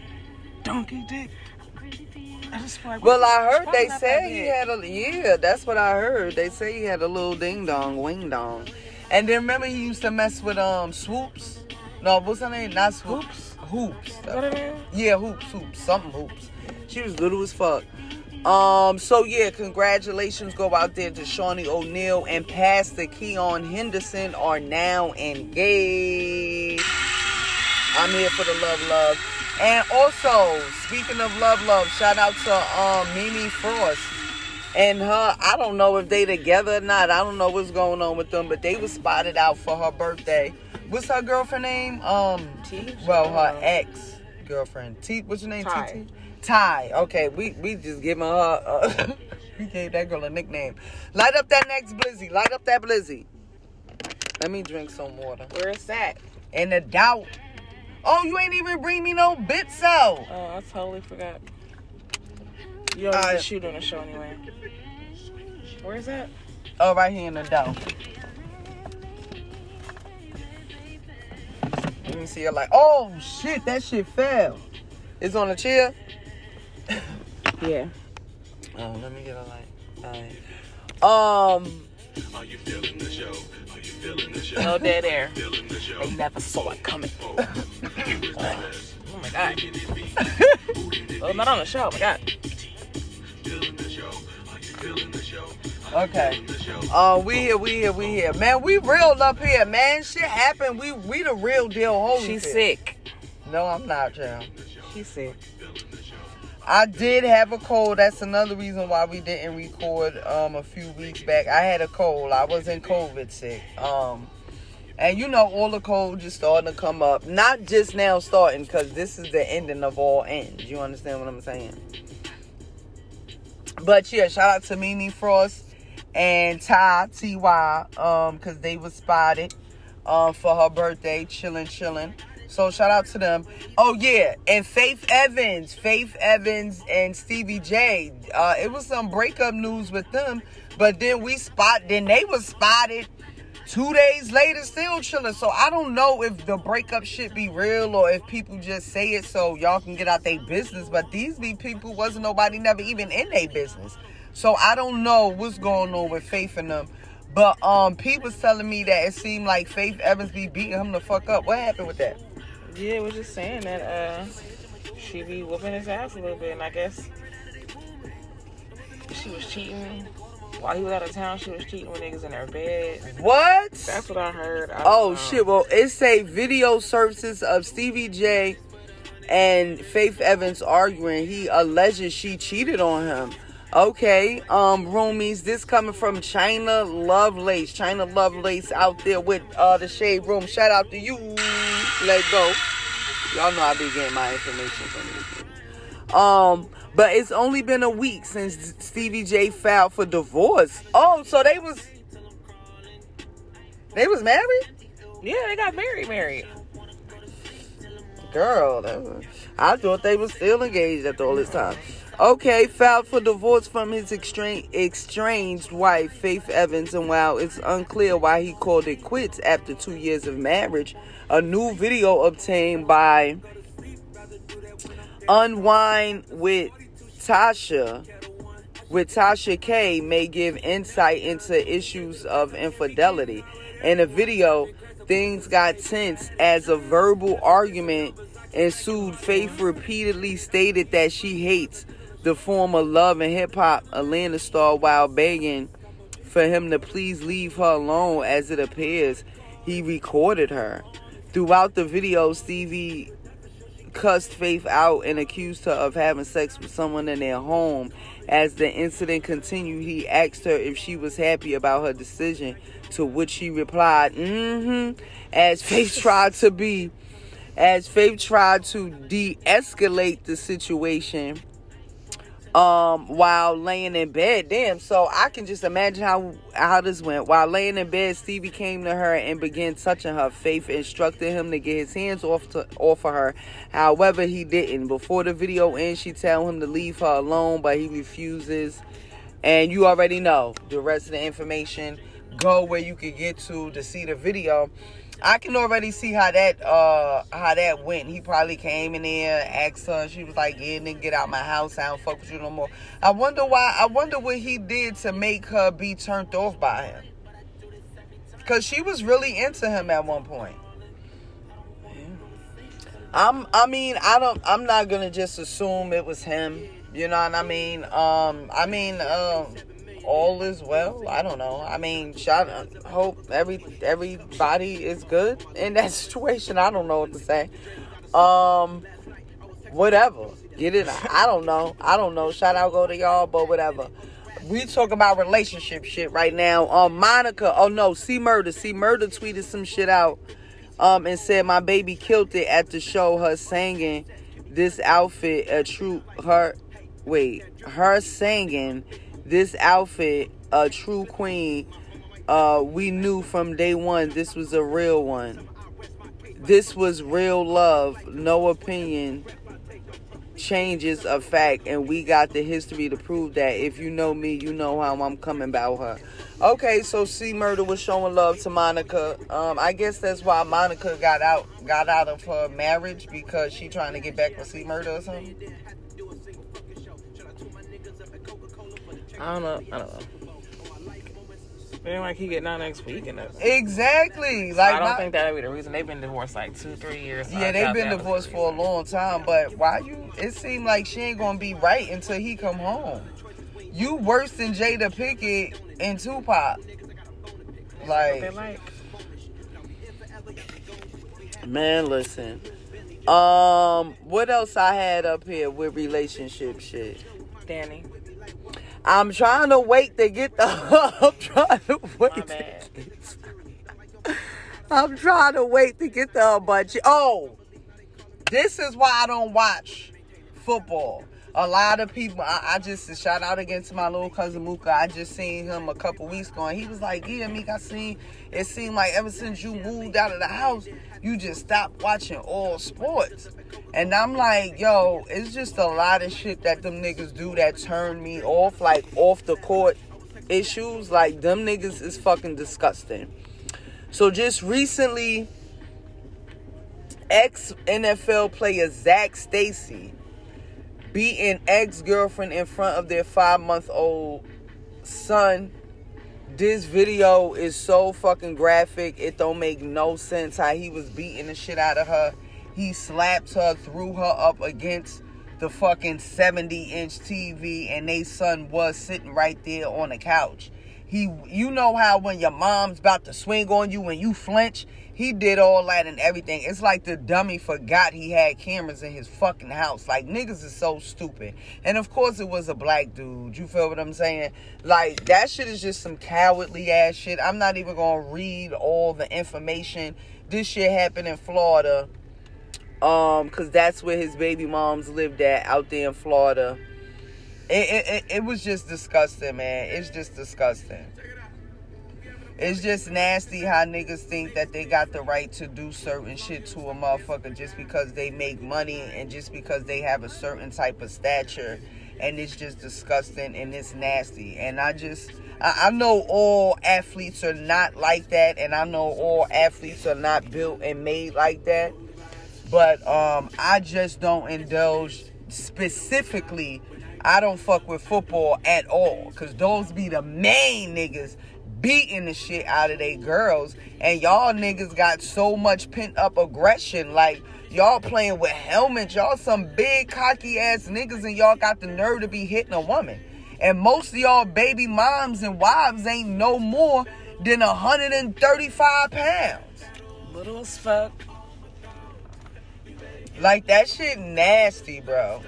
donkey dick. I just like Well I heard they say he had a yeah, that's what I heard. They say he had a little ding dong, wing dong. And then remember he used to mess with um swoops? No, what's her name? Not. Hoops. Is that her name? Yeah, hoops, hoops, something hoops. She was little as fuck. Um, so yeah, congratulations go out there to Shaunie O'Neal and Pastor Keion Henderson are now engaged. I'm here for the love, love. And also, speaking of love, love, shout out to um Mimi Faust and her. I don't know if they together or not. I don't know what's going on with them, but they was spotted out for her birthday. What's her girlfriend name? Um, T? well, her Uh, ex girlfriend. T. What's your name? Ty. T. Ty. Okay, we we just giving her. Uh, we gave that girl a nickname. Light up that next blizzy. Light up that blizzy. Let me drink some water. Where is that? In the doubt. Oh, you ain't even bring me no bits out. Oh, I totally forgot. You always Alright. uh, shoot on the show anyway. Where is that? Oh, right here in the doubt. Let me see it like, oh shit, that shit fell. It's on the chair. Yeah. Oh, let me get a light. Alright. Um, Are you feeling the show? Are you feeling the show? No dead air. Feeling the show? They never saw it coming. Who is? Oh my god. Can it be? Oh, not on the show. Oh my god. Okay. Uh, we here, we here, we here. Man, we real up here, man. Shit happened. We we the real deal. Holy She's shit. sick. No, I'm not, child. She's sick. I did have a cold. That's another reason why we didn't record um a few weeks back. I had a cold. I was in COVID sick. Um and you know all the cold just starting to come up. Not just now starting because this is the ending of all ends. You understand what I'm saying? But yeah, shout out to Mimi Faust and Ty Ty um because they were spotted um for her birthday, chilling, chilling. So shout out to them. Oh yeah, and Faith Evans, Faith Evans and Stevie J. Uh, it was some breakup news with them, but then we spot. Then they was spotted two days later, still chilling. So I don't know if the breakup shit be real or if people just say it so y'all can get out their business. But these be people wasn't nobody never even in their business. So I don't know what's going on with Faith and them. But um, people was telling me that it seemed like Faith Evans be beating him the fuck up. What happened with that? Yeah, we're just saying that uh, she be whooping his ass a little bit, and I guess she was cheating while he was out of town. She was cheating with niggas in her bed. What? That's what I heard. I Oh know. shit! Well, it say video services of Stevie J and Faith Evans arguing. He alleges she cheated on him. Okay, um, roomies, this coming from China Lovelace. China Lovelace out there with uh the shade room. Shout out to you. Let go. Y'all know I be getting my information from these people. Um, but it's only been a week since Stevie J filed for divorce. Oh, so they was they was married? Yeah, they got married, married. Girl, was- I thought they were still engaged after all this time. Okay, filed for divorce from his estranged wife, Faith Evans, and while it's unclear why he called it quits after two years of marriage, a new video obtained by Unwine with Tasha with Tasha K may give insight into issues of infidelity. In the video, things got tense as a verbal argument ensued. Faith repeatedly stated that she hates the form of love and hip hop Atlanta star while begging for him to please leave her alone as it appears he recorded her. Throughout the video, Stevie cussed Faith out and accused her of having sex with someone in their home. As the incident continued, he asked her if she was happy about her decision, to which she replied, mm-hmm, as Faith tried to be, as Faith tried to de-escalate the situation um while laying in bed. Damn so i can just imagine how how this went. While laying in bed stevie came to her and began touching her faith instructed him to get his hands off to off of her. However he didn't. Before the video ends she tell him to leave her alone but he refuses. And you already know the rest of the information go where you can get to to see the video I can already see how that uh how that went. He probably came in there, asked her, she was like, "Yeah, nigga, get out my house. I don't fuck with you no more." I wonder why. I wonder what he did to make her be turned off by him. Cause she was really into him at one point. I'm. I mean, I don't. I'm not gonna just assume it was him. You know what I mean? Um. I mean, um all is well. I don't know. I mean, shout hope every everybody is good in that situation. I don't know what to say. Um, whatever. Get it? I don't know. I don't know. Shout out go to y'all, but whatever. We talk about relationship shit right now. Um, Monica. Oh no, C Murder. C Murder tweeted some shit out. Um, and said my baby killed it at the show. Her singing this outfit a true her. Wait, her singing this outfit a true queen uh we knew from day one this was a real one. This was real love no opinion changes a fact and we got the history to prove that. If you know me you know how i'm coming about her. Okay so c murder was showing love to monica. Um i guess that's why monica got out got out of her marriage because she trying to get back with c murder or something I don't know. I don't know. Then like he getting out next week and that's, exactly so like I don't not- think that'd be the reason. They've been divorced like two, three years. so Yeah, they've been that the divorced for a long time, but why you? It seemed like she ain't gonna be right until he come home. You worse than Jada Pickett and Tupac. Like, like man, listen. Um, what else I had up here with relationship shit? Danny. I'm trying to wait to get the. I'm trying to wait. To get- I'm trying to wait to get the budget. Oh, this is why I don't watch football. A lot of people, I, I just shout out again to my little cousin Muka. I just seen him a couple weeks ago, and he was like, "Yeah, Meek, I seen. It seemed like ever since you moved out of the house, you just stopped watching all sports." And I'm like, "Yo, it's just a lot of shit that them niggas do that turn me off, like off the court issues. Like them niggas is fucking disgusting." So just recently, ex NFL player Zac Stacy beating ex girlfriend in front of their five month old son. This video is so fucking graphic. It don't make no sense how he was beating the shit out of her. He slapped her, threw her up against the fucking 70 inch TV, and they son was sitting right there on the couch. He, you know how when your mom's about to swing on you when you flinch, he did all that and everything. It's like the dummy forgot he had cameras in his fucking house. Like niggas is so stupid. And of course it was a black dude. You feel what I'm saying? Like that shit is just some cowardly ass shit. I'm not even gonna read all the information. This shit happened in Florida. Um, cause that's where his baby moms lived at out there in Florida. It, it, it, it was just disgusting, man. It's just disgusting. It, It's just nasty how niggas think that they got the right to do certain shit to a motherfucker just because they make money and just because they have a certain type of stature. And it's just disgusting and it's nasty. And I just, I, I know all athletes are not like that. And I know all athletes are not built and made like that. But um, I just don't indulge specifically. I don't fuck with football at all. Cause those be the main niggas beating the shit out of they girls. And y'all niggas got so much pent up aggression. Like, y'all playing with helmets. Y'all some big cocky ass niggas and y'all got the nerve to be hitting a woman. And most of y'all baby moms and wives ain't no more than 135 pounds. Little as fuck. Like that shit nasty, bro.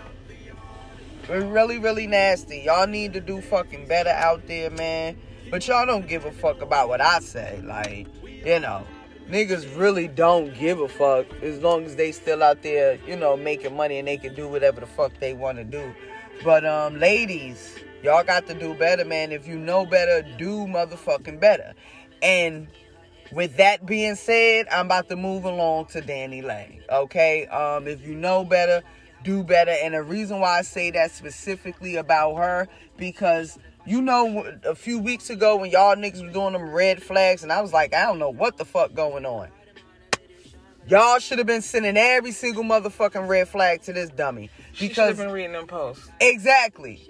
It's really, really nasty. Y'all need to do fucking better out there, man. But y'all don't give a fuck about what I say. Like, you know, niggas really don't give a fuck as long as they still out there, you know, making money and they can do whatever the fuck they want to do. But um, ladies, y'all got to do better, man. If you know better, do motherfucking better. And with that being said, I'm about to move along to DaniLeigh. Okay? Um, if you know better, do better. And the reason why I say that specifically about her, because you know, a few weeks ago when y'all niggas was doing them red flags, and I was like, I don't know what the fuck going on. Y'all should have been sending every single motherfucking red flag to this dummy. She should Because have been reading them posts. exactly.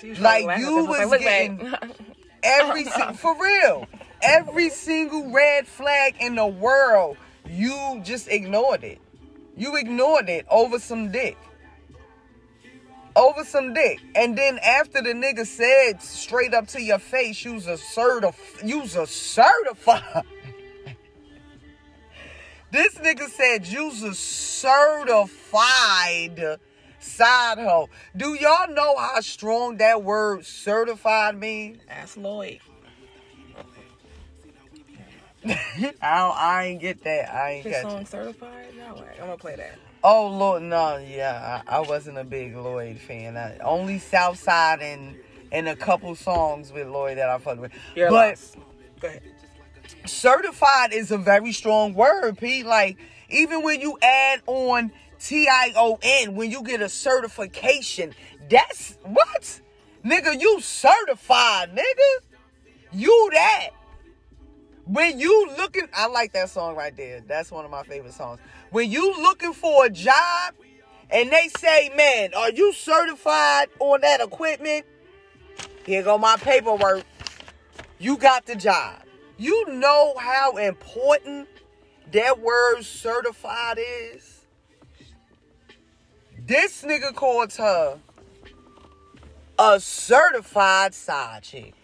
She Like, you at them. I was "Look, getting- babe." Every si- for real. Every single red flag in the world, you just ignored it. You ignored it over some dick. Over some dick. And then after the nigga said straight up to your face, you's a certif you's a certified. this nigga said you's a certified side hoe. Do y'all know how strong that word certified means? Ask Lloyd. I I ain't get that. I ain't His catch song it. Certified? No way. I'm gonna play that. Oh Lord, no, yeah, I, I wasn't a big Lloyd fan. I, only Southside and and a couple songs with Lloyd that I fucked with. You're but. Certified is a very strong word, Pete. Like even when you add on T I O N, when you get a certification, that's what, nigga, you certified, nigga. You that. When you looking, I like that song right there. That's one of my favorite songs. When you looking for a job and they say, man, are you certified on that equipment? Here go my paperwork. You got the job. You know how important that word certified is? This nigga called her a certified side chick.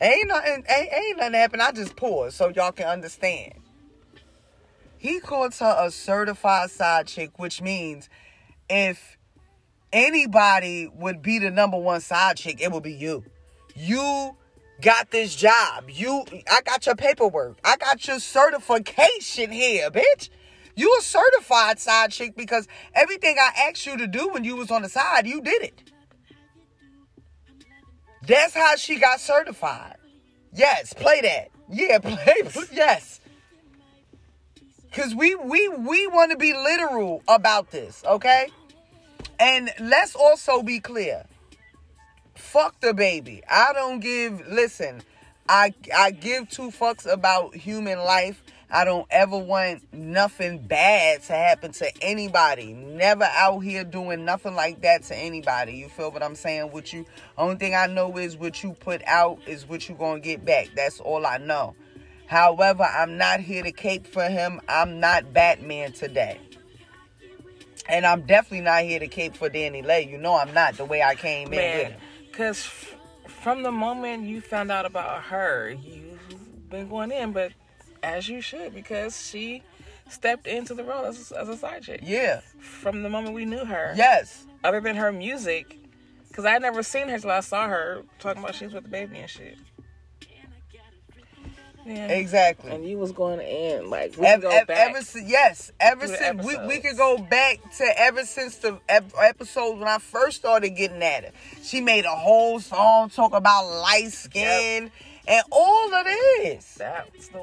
Ain't nothing, ain't, ain't nothing happened. I just paused so y'all can understand. He calls her a certified side chick, which means if anybody would be the number one side chick, it would be you. You got this job. You I got your paperwork. I got your certification here, bitch. You a certified side chick because everything I asked you to do when you was on the side, you did it. That's how she got certified. Yes, play that. Yeah, play yes. Cause we we we want to be literal about this, okay? And let's also be clear. Fuck the baby. I don't give listen, I I give two fucks about human life. I don't ever want nothing bad to happen to anybody. Never out here doing nothing like that to anybody. You feel what I'm saying? What you only thing I know is what you put out is what you gonna get back. That's all I know. However, I'm not here to cape for him. I'm not Batman today. And I'm definitely not here to cape for DaniLeigh. You know I'm not the way I came in with Man, him. because f- from the moment you found out about her, you've been going in, but as you should, because she stepped into the role as, as a side chick. Yeah. From the moment we knew her, Yes. other than her music, because I had never seen her till I saw her talking about she was with the baby and shit. Yeah. Exactly. And you was going in like we Ev- go ev- back. ever since, yes, ever since we, we could go back to ever since the ep- episodes when I first started getting at her. She made a whole song talk about light skin and all of this.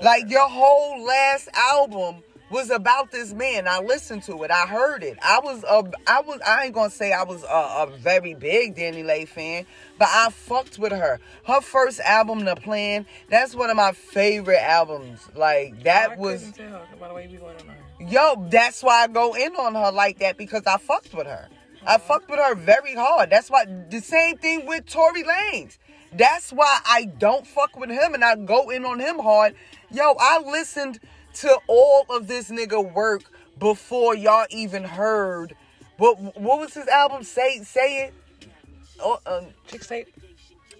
Like your whole last album was about this man. I listened to it. I heard it. I was a, I was, I ain't gonna say I was a, a very big DaniLeigh fan, but I fucked with her. Her first album, The Plan, that's one of my favorite albums. Like I that was. couldn't tell by the way going on her. Yo, that's why I go in on her like that because I fucked with her. I fucked with her very hard. That's why the same thing with Tory Lanez. That's why I don't fuck with him and I go in on him hard. Yo, I listened to all of this nigga work before y'all even heard. What what was his album? Say say it. Oh, um, Chixtape.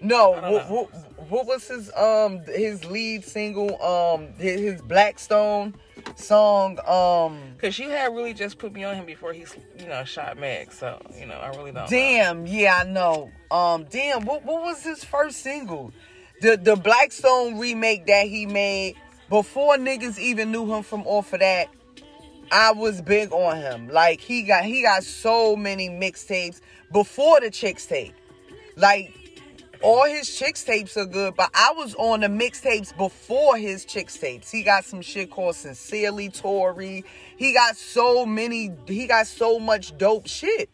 No, what, what, what was his um his lead single um his, his Blackstone song um Cause you had really just put me on him before he, you know, shot Meg. So you know, I really don't. know. Damn, yeah, I know. Um, damn, what what was his first single? The the Blackstone remake that he made before niggas even knew him from off of that. I was big on him. Like he got he got so many mixtapes before the Chixtape. Like all his Chixtapes are good, but I was on the mixtapes before his Chixtapes. He got some shit called Sincerely Tory. He got so many, he got so much dope shit.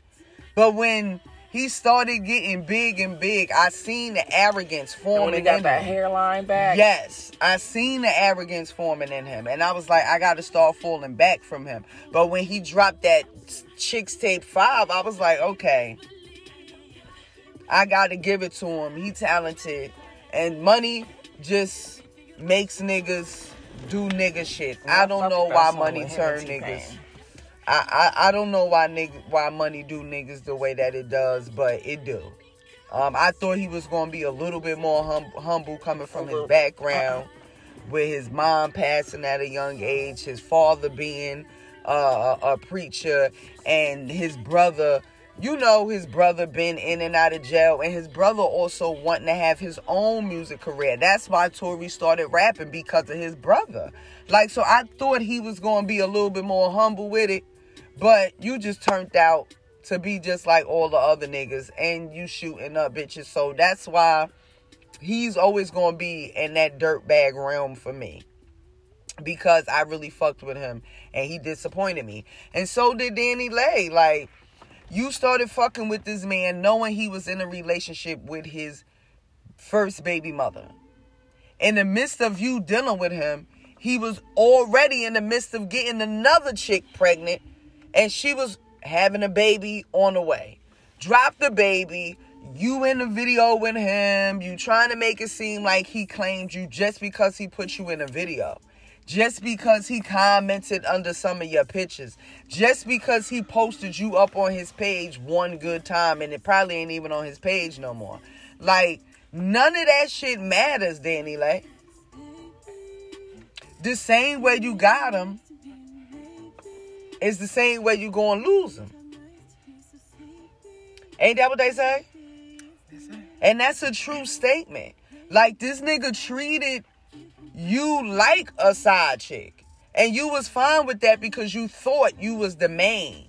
But when he started getting big and big, I seen the arrogance And when forming he got in that him. hairline back. Yes, I seen the arrogance forming in him, and I was like, I got to start falling back from him. But when he dropped that Chixtape Five, I was like, okay, I got to give it to him. He talented, and money just makes niggas do nigga shit. I don't know why money turn niggas. I, I I don't know why nigga why money do niggas the way that it does, but it do. Um, I thought he was gonna be a little bit more hum- humble coming from his background, with his mom passing at a young age, his father being uh, a, a preacher, and his brother. You know, his brother been in and out of jail, and his brother also wanting to have his own music career. That's why Tory started rapping because of his brother. Like, so I thought he was gonna be a little bit more humble with it, but you just turned out to be just like all the other niggas and you shooting up bitches. So that's why he's always gonna be in that dirtbag realm for me. Because I really fucked with him and he disappointed me. And so did DaniLeigh. Like, you started fucking with this man knowing he was in a relationship with his first baby mother. In the midst of you dealing with him, he was already in the midst of getting another chick pregnant, and she was having a baby on the way. Drop the baby. You in the video with him. You trying to make it seem like he claimed you just because he put you in a video. Just because he commented under some of your pictures. Just because he posted you up on his page one good time and it probably ain't even on his page no more. Like, none of that shit matters, DaniLeigh. The same way you got him is the same way you gonna lose him. Ain't that what they say? And that's a true statement. Like this nigga treated you like a side chick. And you was fine with that because you thought you was the main.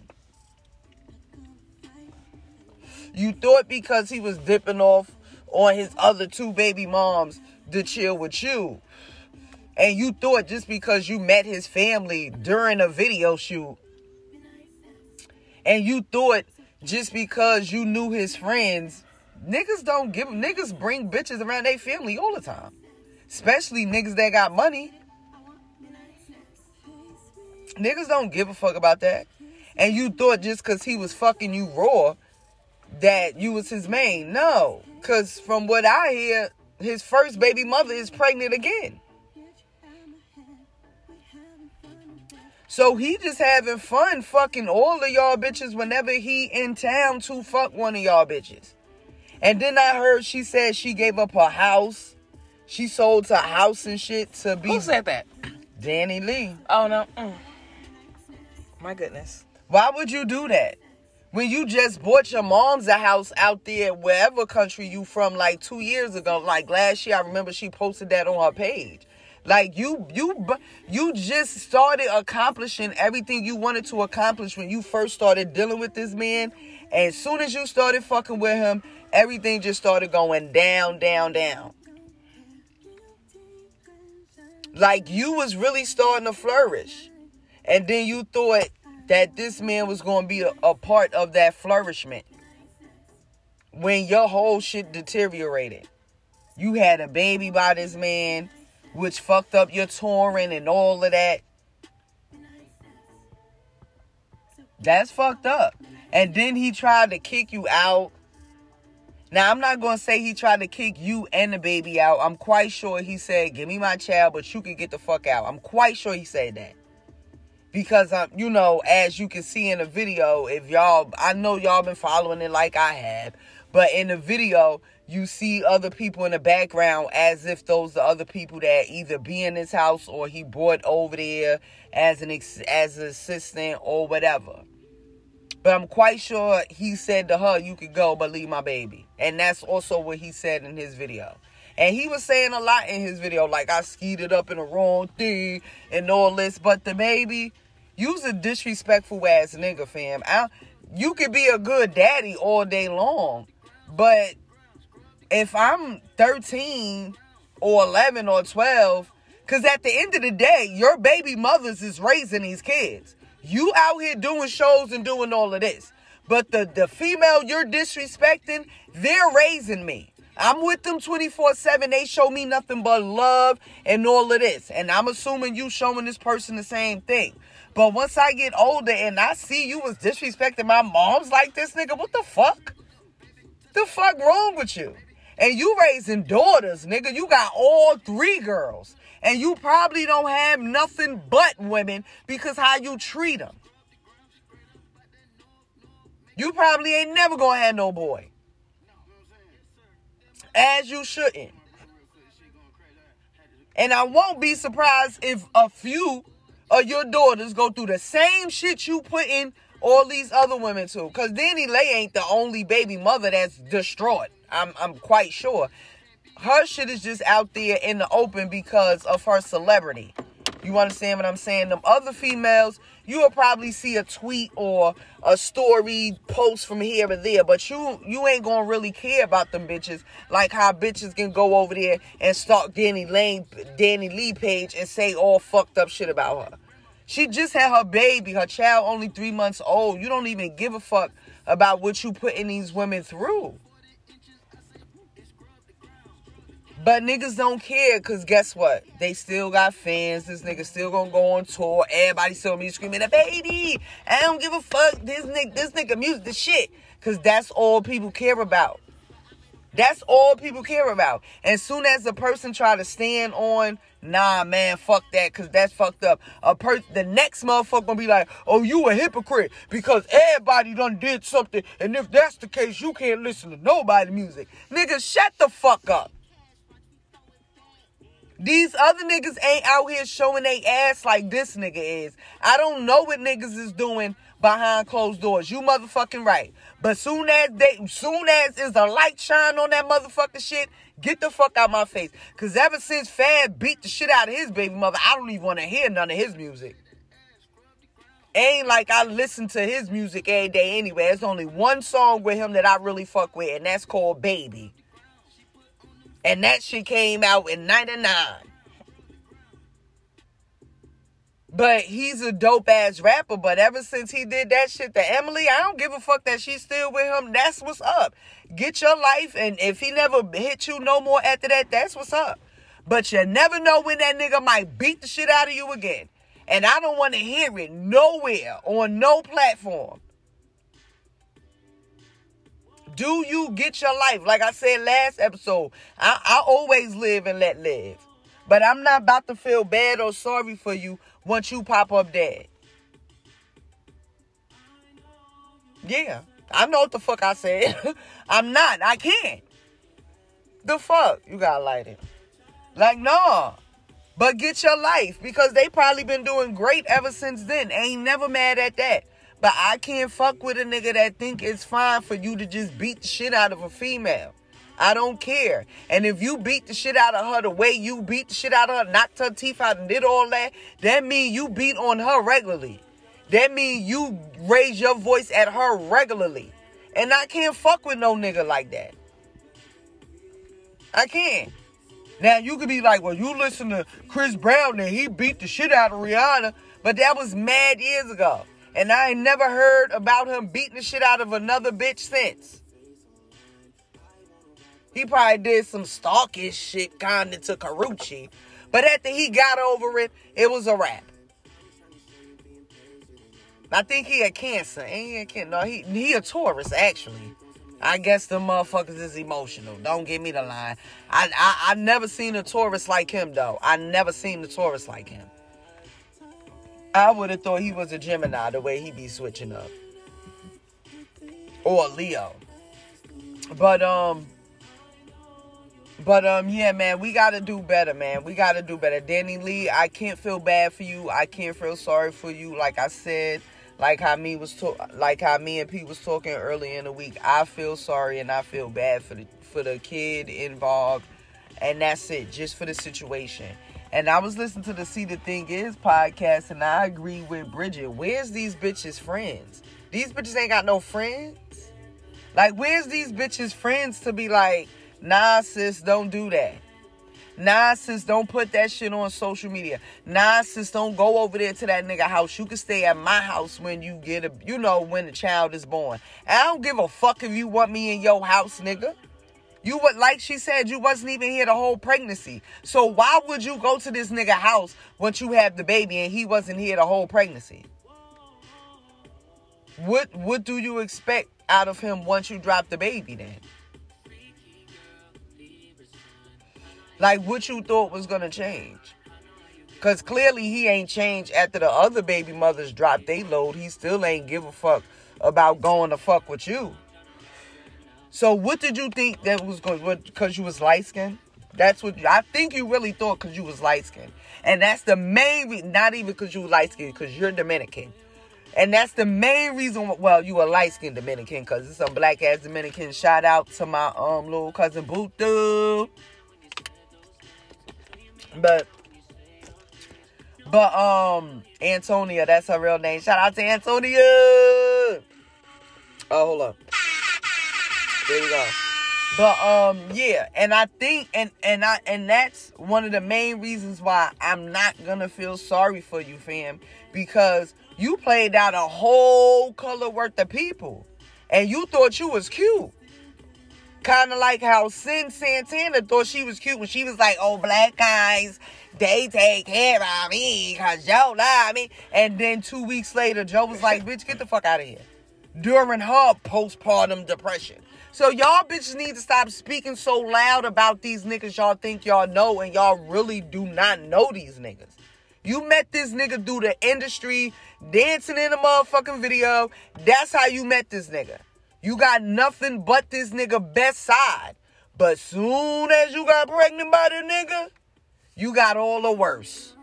You thought because he was dipping off on his other two baby moms to chill with you. And you thought just because you met his family during a video shoot. And you thought just because you knew his friends, niggas don't give niggas bring bitches around their family all the time. Especially niggas that got money. Niggas don't give a fuck about that. And you thought just because he was fucking you raw that you was his main. No. Because from what I hear, his first baby mother is pregnant again. So he just having fun fucking all of y'all bitches whenever he in town to fuck one of y'all bitches. And then I heard she said she gave up her house. She sold her house and shit to be Who said that? DaniLeigh. Oh no. Mm. My goodness. Why would you do that? When you just bought your mom's a house out there, wherever country you from, like two years ago, like last year, I remember she posted that on her page. Like you, you, you just started accomplishing everything you wanted to accomplish when you first started dealing with this man. And as soon as you started fucking with him, everything just started going down, down, down. Like you was really starting to flourish. And then you thought that this man was going to be a, a part of that flourishment. When your whole shit deteriorated. You had a baby by this man, which fucked up your touring and all of that. That's fucked up. And then he tried to kick you out. Now, I'm not going to say he tried to kick you and the baby out. I'm quite sure he said, Give me my child, but you can get the fuck out. I'm quite sure he said that. Because, um, you know, as you can see in the video, if y'all, I know y'all been following it like I have, but in the video, you see other people in the background as if those are other people that either be in his house or he brought over there as an ex- as an assistant or whatever. But I'm quite sure he said to her, "You could go, but leave my baby," and that's also what he said in his video. And he was saying a lot in his video, like I skeeted up in the wrong thing and all this. But the baby, you's a disrespectful ass nigga, fam. I, you could be a good daddy all day long, but if I'm 13 or 11 or 12, because at the end of the day, your baby mothers is raising these kids. You out here doing shows and doing all of this. But the, the female you're disrespecting, they're raising me. I'm with them 24 7. They show me nothing but love and all of this. And I'm assuming you showing this person the same thing. But once I get older and I see you was disrespecting my moms like this, nigga, what the fuck? The fuck wrong with you? And you raising daughters, nigga. You got all three girls. And you probably don't have nothing but women because how you treat them. You probably ain't never gonna have no boy. As you shouldn't. And I won't be surprised if a few of your daughters go through the same shit you put in all these other women too. Cause DaniLeigh ain't the only baby mother that's distraught. I'm I'm quite sure. Her shit is just out there in the open because of her celebrity. You understand what I'm saying? Them other females, you will probably see a tweet or a story post from here or there, but you you ain't gonna really care about them bitches like how bitches can go over there and stalk Danny Lane, DaniLeigh page and say all fucked up shit about her. She just had her baby, her child only three months old. You don't even give a fuck about what you putting these women through. But niggas don't care because guess what? They still got fans. This nigga still gonna go on tour. Everybody still me screaming, baby. I don't give a fuck. This nigga, this nigga music the shit. Cause that's all people care about. That's all people care about. And soon as a person try to stand on, nah, man, fuck that, cause that's fucked up. A per, the next motherfucker gonna be like, oh, you a hypocrite because everybody done did something, and if that's the case, you can't listen to nobody music. Nigga, shut the fuck up. These other niggas ain't out here showing they ass like this nigga is. I don't know what niggas is doing behind closed doors. You motherfucking right. But soon as they soon as is a light shine on that motherfucking shit, get the fuck out my face. Cause ever since Fab beat the shit out of his baby mother, I don't even want to hear none of his music. Ain't like I listen to his music every day anyway. There's only one song with him that I really fuck with, and that's called Baby. And that shit came out in 99. But he's a dope ass rapper. But ever since he did that shit to Emily, I don't give a fuck that she's still with him. That's what's up. Get your life. And if he never hit you no more after that, that's what's up. But you never know when that nigga might beat the shit out of you again. And I don't want to hear it nowhere on no platform. Do you get your life? Like I said last episode, I, I always live and let live. But I'm not about to feel bad or sorry for you once you pop up dead. Yeah, I know what the fuck I said. I'm not. I can't. The fuck? You gotta light it. Like, no. But get your life because they probably been doing great ever since then. Ain't never mad at that. But I can't fuck with a nigga that think it's fine for you to just beat the shit out of a female. I don't care. And if you beat the shit out of her the way you beat the shit out of her, knocked her teeth out and did all that, that mean you beat on her regularly. That mean you raise your voice at her regularly. And I can't fuck with no nigga like that. I can't. Now you could be like, well, you listen to Chris Brown and he beat the shit out of Rihanna, but that was mad years ago. And I ain't never heard about him beating the shit out of another bitch since. He probably did some stalkish shit kinda to Karrueche. But after he got over it, it was a wrap. I think he had cancer. Ain't he had cancer? No, he he a Taurus actually. I guess the motherfuckers is emotional. Don't give me the line. I I I never seen a Taurus like him though. I never seen a Taurus like him. I would have thought he was a Gemini the way he be switching up. Or Leo. But um but um yeah man, we gotta do better, man. We gotta do better. DaniLeigh, I can't feel bad for you. I can't feel sorry for you. Like I said, like how me was to- like how me and Pete was talking earlier in the week. I feel sorry and I feel bad for the for the kid involved. And that's it, just for the situation. And I was listening to the See the Thing Is podcast, and I agree with Bridget. Where's these bitches' friends? These bitches ain't got no friends. Like, where's these bitches' friends to be like, nah, sis, don't do that. Nah, sis, don't put that shit on social media. Nah, sis, don't go over there to that nigga house. You can stay at my house when you get a, you know, when the child is born. I don't give a fuck if you want me in your house, nigga. You would, like she said, you wasn't even here the whole pregnancy. So why would you go to this nigga house once you have the baby and he wasn't here the whole pregnancy? What what do you expect out of him once you drop the baby then? Like what you thought was gonna change? Cause clearly he ain't changed after the other baby mothers dropped they load. He still ain't give a fuck about going to fuck with you. So what did you think that was going? Because you was light skinned. That's what I think you really thought because you was light skinned, and that's the main. Re- not even because you light skinned, because you're Dominican, and that's the main reason. Well, you a light skinned Dominican because it's some black ass Dominican. Shout out to my um little cousin Butu. But but um Antonia, that's her real name. Shout out to Antonia. Oh, hold up. There we go. But um yeah, and I think and and I and that's one of the main reasons why I'm not gonna feel sorry for you, fam, because you played out a whole color worth of people, and you thought you was cute. Kind of like how Cyn Santana thought she was cute when she was like, "Oh, black guys, they take care of me because Joe love me." And then two weeks later, Joe was like, "Bitch, get the fuck out of here." During her postpartum depression. So y'all bitches need to stop speaking so loud about these niggas y'all think y'all know and y'all really do not know these niggas. You met this nigga through the industry, dancing in a motherfucking video. That's how you met this nigga. You got nothing but this nigga best side. But soon as you got pregnant by the nigga, you got all the worst.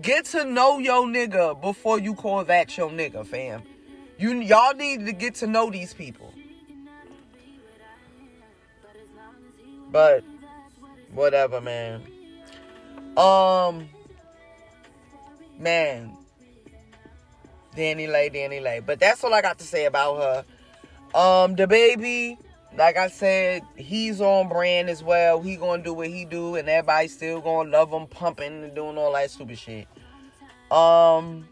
Get to know your nigga before you call that your nigga, fam. You y'all need to get to know these people. But whatever, man. Um man. DaniLeigh, Danny Lay. But that's all I got to say about her. Um, DaBaby, like I said, he's on brand as well. He gonna do what he do, and everybody still gonna love him, pumping and doing all that stupid shit. Um,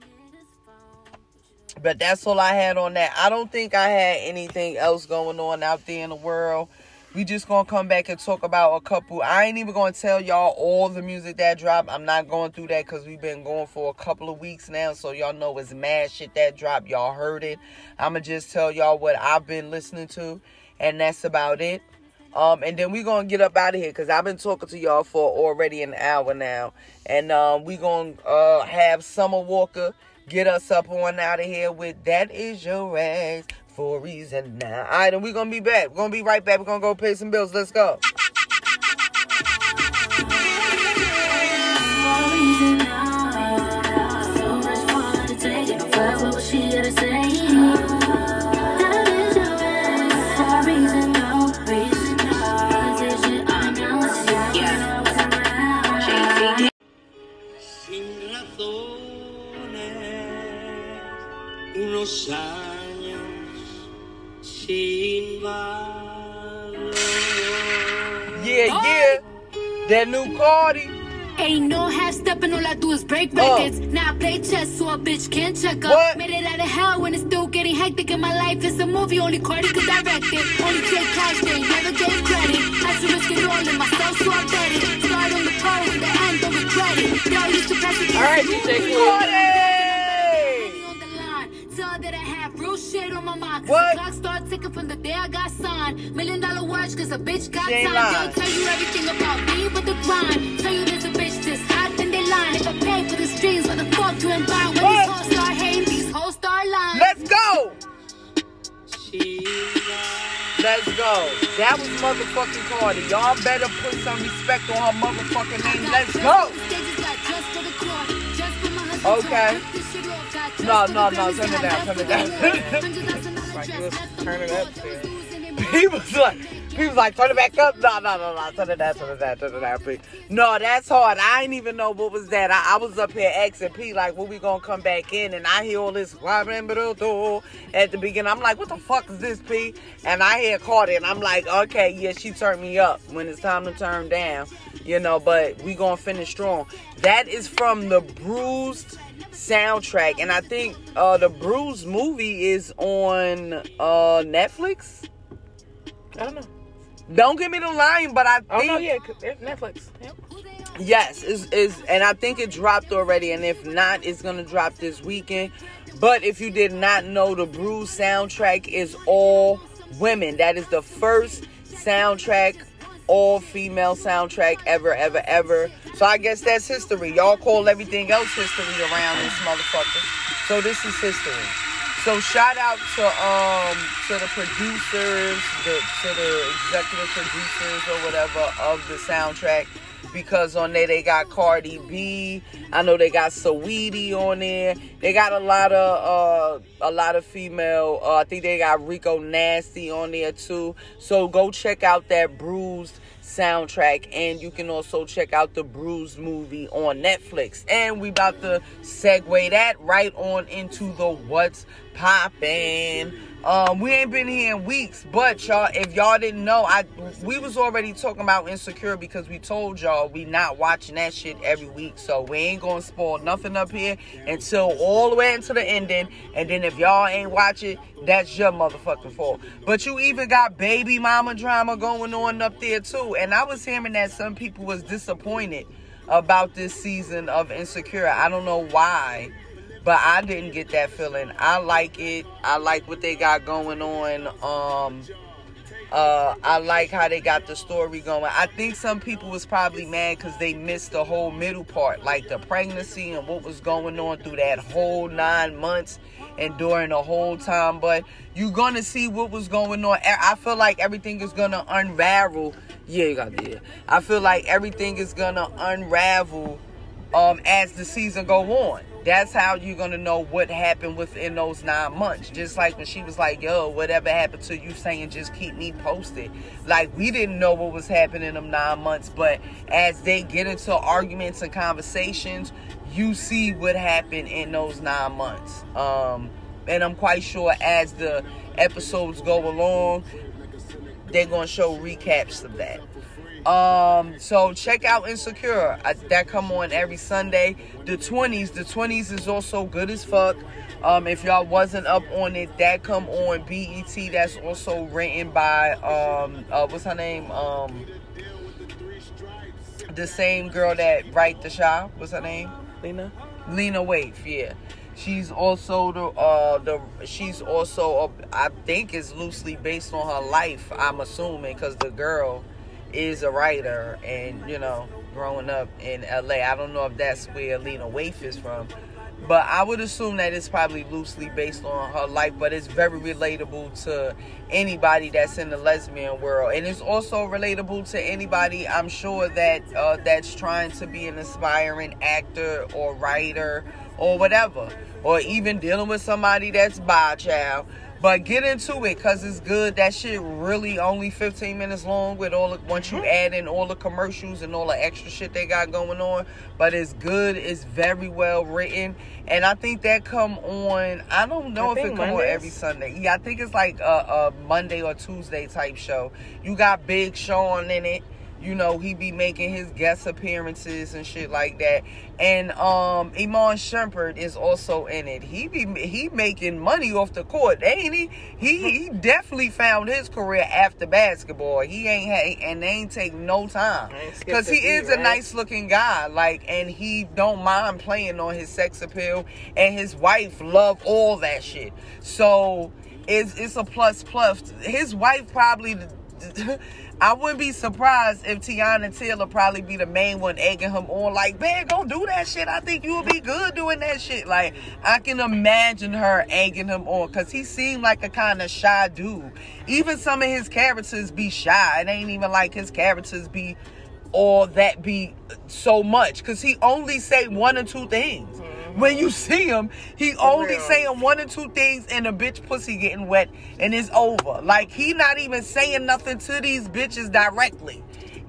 but that's all I had on that. I don't think I had anything else going on out there in the world. We just gonna come back and talk about a couple. I ain't even gonna tell y'all all the music that dropped. I'm not going through that because we've been going for a couple of weeks now. So y'all know it's mad shit that dropped. Y'all heard it. I'ma just tell y'all what I've been listening to, and that's about it. Um, and then we gonna get up out of here because I've been talking to y'all for already an hour now, and um, we gonna uh have Summer Walker get us up on out of here with that is your ass for a reason now. All right, and we're gonna be back. We're gonna be right back. We're gonna go pay some bills. Let's go. los años. Yeah, yeah. That new Cardi. Ain't no half stepping, all I do is break records. Uh. Now I play chess, so a bitch can't check up. What? Made it out of hell when it's still getting hectic. In my life, it's a movie, only Cardi could direct it. Only Jay Cash, they never gave credit. Had to risk it all in myself, so I bet it. Start on the pro, in the end, don't regret it. Now you should pass it. All right, DJ Cardi have real shit on my mind. 'cause What? The clock started ticking from the day I got signed. Million dollar watch, cause a bitch got She time. They'll tell you everything about me with the grind. Tell you there's a bitch this hot, then they line. If I pay for the streams, what the fuck you ain't buying? When What? these hoes start hating, these hoes start lying. Let's go! Let's go. That was motherfucking Cardi. Y'all better put some respect on her motherfucking name. Let's go! Okay. No, no, no, turn it down, turn it down. Like, turn it up. People's like, people's like, turn it back up. No, no, no, no, turn it down, turn it down, turn it down. P. No, that's hard. I ain't even know what was that. I, I was up here asking P like, when we gonna come back in? And I hear all this at the beginning. I'm like, what the fuck is this, P? And I hear Cardi, and I'm like, okay, yeah, she turned me up when it's time to turn down, you know. But we gonna finish strong. That is from the Bruised soundtrack, and I think uh, the Bruised movie is on uh, Netflix. I don't know. Don't give me the line, but I Oh think no, yeah, Netflix. Yep. yes, is is and I think it dropped already. And if not, it's gonna drop this weekend. But if you did not know, the Bruise soundtrack is all women. That is the first soundtrack, all female soundtrack ever, ever, ever. So I guess that's history. Y'all call everything else history around this motherfucker. So this is history. So shout out to um to the producers, the to the executive producers or whatever of the soundtrack because on there they got Cardi B. I know they got Saweetie on there. They got a lot of uh a lot of female. Uh, I think they got Rico Nasty on there too. So go check out that Bruised soundtrack and you can also check out the Bruised movie on Netflix. And we about to segue that right on into the what's poppin'. Um, we ain't been here in weeks, but y'all, if y'all didn't know, I we was already talking about Insecure because we told y'all we not watching that shit every week, so we ain't gonna spoil nothing up here until all the way into the ending. And then if y'all ain't watch it, that's your motherfucking fault. But you even got baby mama drama going on up there too. And I was hearing that some people was disappointed about this season of Insecure. I don't know why. But I didn't get that feeling. I like it. I like what they got going on. Um uh I like how they got the story going. I think some people was probably mad cuz they missed the whole middle part, like the pregnancy and what was going on through that whole 9 months and during the whole time, but you're to see what was going on. I feel like everything is to unravel. Yeah, you got the. I feel like everything is to unravel um, as the season go on. That's how you're gonna know what happened within those nine months. Just like when she was like, "Yo, whatever happened to you?" Saying, "Just keep me posted." Like we didn't know what was happening in them nine months, but as they get into arguments and conversations, you see what happened in those nine months. Um, and I'm quite sure as the episodes go along, they're gonna show recaps of that. Um, so check out Insecure. I, that come on every Sunday. The 20s, the 20s is also good as fuck. Um, if y'all wasn't up on it, that come on BET. That's also written by um, uh, what's her name? Um, the same girl that write the show. What's her name? Lena. Lena Waithe, yeah. She's also the uh the she's also a, I think is loosely based on her life. I'm assuming because the girl is a writer and you know growing up in LA. I don't know if that's where Lena Waithe is from, but I would assume that it's probably loosely based on her life. But it's very relatable to anybody that's in the lesbian world, and it's also relatable to anybody I'm sure that uh, that's trying to be an aspiring actor or writer or whatever, or even dealing with somebody that's bi child. But get into it because it's good. That shit really only 15 minutes long with all the, once you mm-hmm. add in all the commercials and all the extra shit they got going on. But it's good. It's very well written. And I think that come on, I don't know I if it come on every Sunday. Yeah, I think it's like a, a Monday or Tuesday type show. You got Big Sean in it. You know, he be making his guest appearances and shit like that. And um Iman Shumpert is also in it. He be he making money off the court, ain't he? He he definitely found his career after basketball. He ain't had and they ain't take no time. Cause he is a right? nice looking guy. Like and he don't mind playing on his sex appeal. And his wife love all that shit. So it's it's a plus plus. His wife probably I wouldn't be surprised if Teyana Taylor probably be the main one egging him on, like, man, go do that shit. I think you would be good doing that shit. Like, I can imagine her egging him on because he seemed like a kind of shy dude. Even some of his characters be shy. It ain't even like his characters be all that be so much because he only say one or two things. When you see him, he only real. saying one or two things and a bitch pussy getting wet and it's over. Like he not even saying nothing to these bitches directly.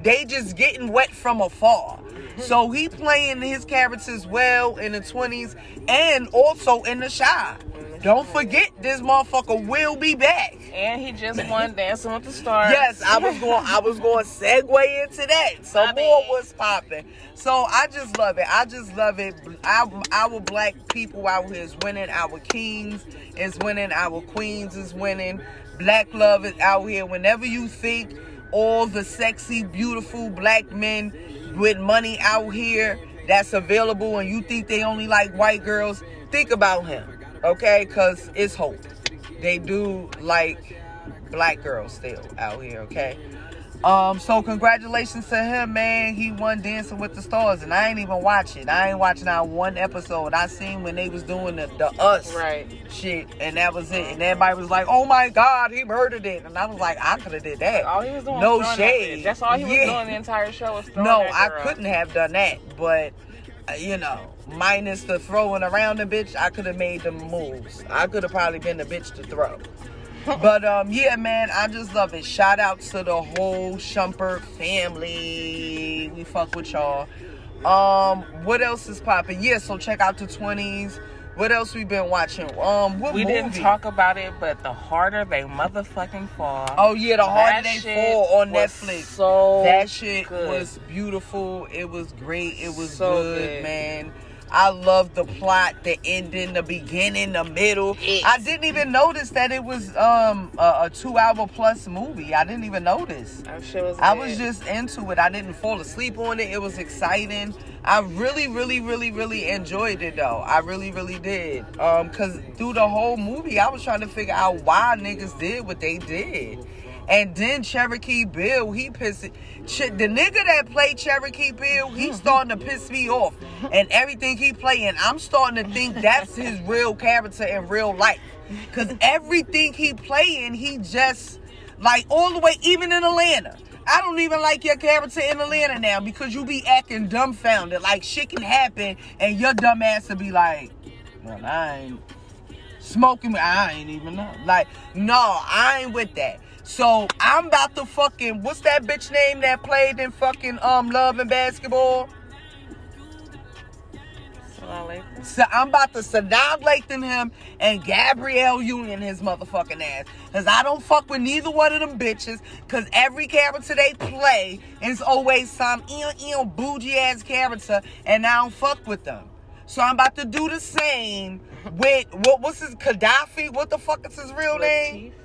They just getting wet from afar. So he playing his characters well in the 20s and also in the shy. Don't forget this motherfucker will be back. And he just won Dancing with the Stars. Yes, I was going. I was going to segue into that. So more was popping. So I just love it. I just love it. Our, our black people out here is winning. Our kings is winning. Our queens is winning. Black love is out here. Whenever you think all the sexy, beautiful black men with money out here that's available, and you think they only like white girls, think about him, okay? Cause it's hope. They do like black girls still out here, okay? Um, so congratulations to him, man. He won Dancing with the Stars, and I ain't even watch it. I ain't watching out one episode. I seen when they was doing the, the us Right. shit, and that was it. And everybody was like, "Oh my God, he murdered it," and I was like, "I could have did that." All he was doing no was throwing that shade. That's all he was Yeah. doing the entire show was throwing No, I couldn't have done that, but uh, you know, minus the throwing around the bitch, I could have made the moves. I could have probably been the bitch to throw. But um, yeah, man, I just love it. Shout out to the whole Shumpert family. We fuck with y'all. Um, what else is popping? Yeah, so check out the twenties. What else we been watching? Um, what We movie? didn't talk about it, but the harder they motherfucking fall. Oh yeah, the harder they fall on Netflix. So that shit good. was beautiful. It was great. It was So good, good. man. I love the plot, the ending, the beginning, the middle. I didn't even notice that it was um a, a two hour plus movie. I didn't even notice. That shit was. I was just into it. I didn't fall asleep on it. It was exciting. I really, really, really, really enjoyed it though. I really, really did. Um, cause through the whole movie, I was trying to figure out why niggas did what they did. And then Cherokee Bill, he pissed. Ch- the nigga that played Cherokee Bill, he's mm-hmm. starting to piss me off. And everything he playing, I'm starting to think that's his real character in real life. Cause everything he playing, he just like all the way, even in Atlanta. I don't even like your character in Atlanta now because you be acting dumbfounded. Like shit can happen and your dumb ass will be like, well, I ain't smoking. I ain't even know. Like, no, I ain't with that. So I'm about to fucking what's that bitch name that played in fucking um Love and Basketball? So I'm about to Sanaa Lathan him and Gabrielle Union his motherfucking ass. Cause I don't fuck with neither one of them bitches. Cause every character they play is always some ill ew bougie ass character and I don't fuck with them. So I'm about to do the same with what what's his Gaddafi? What the fuck is his real name? Latif. Kad-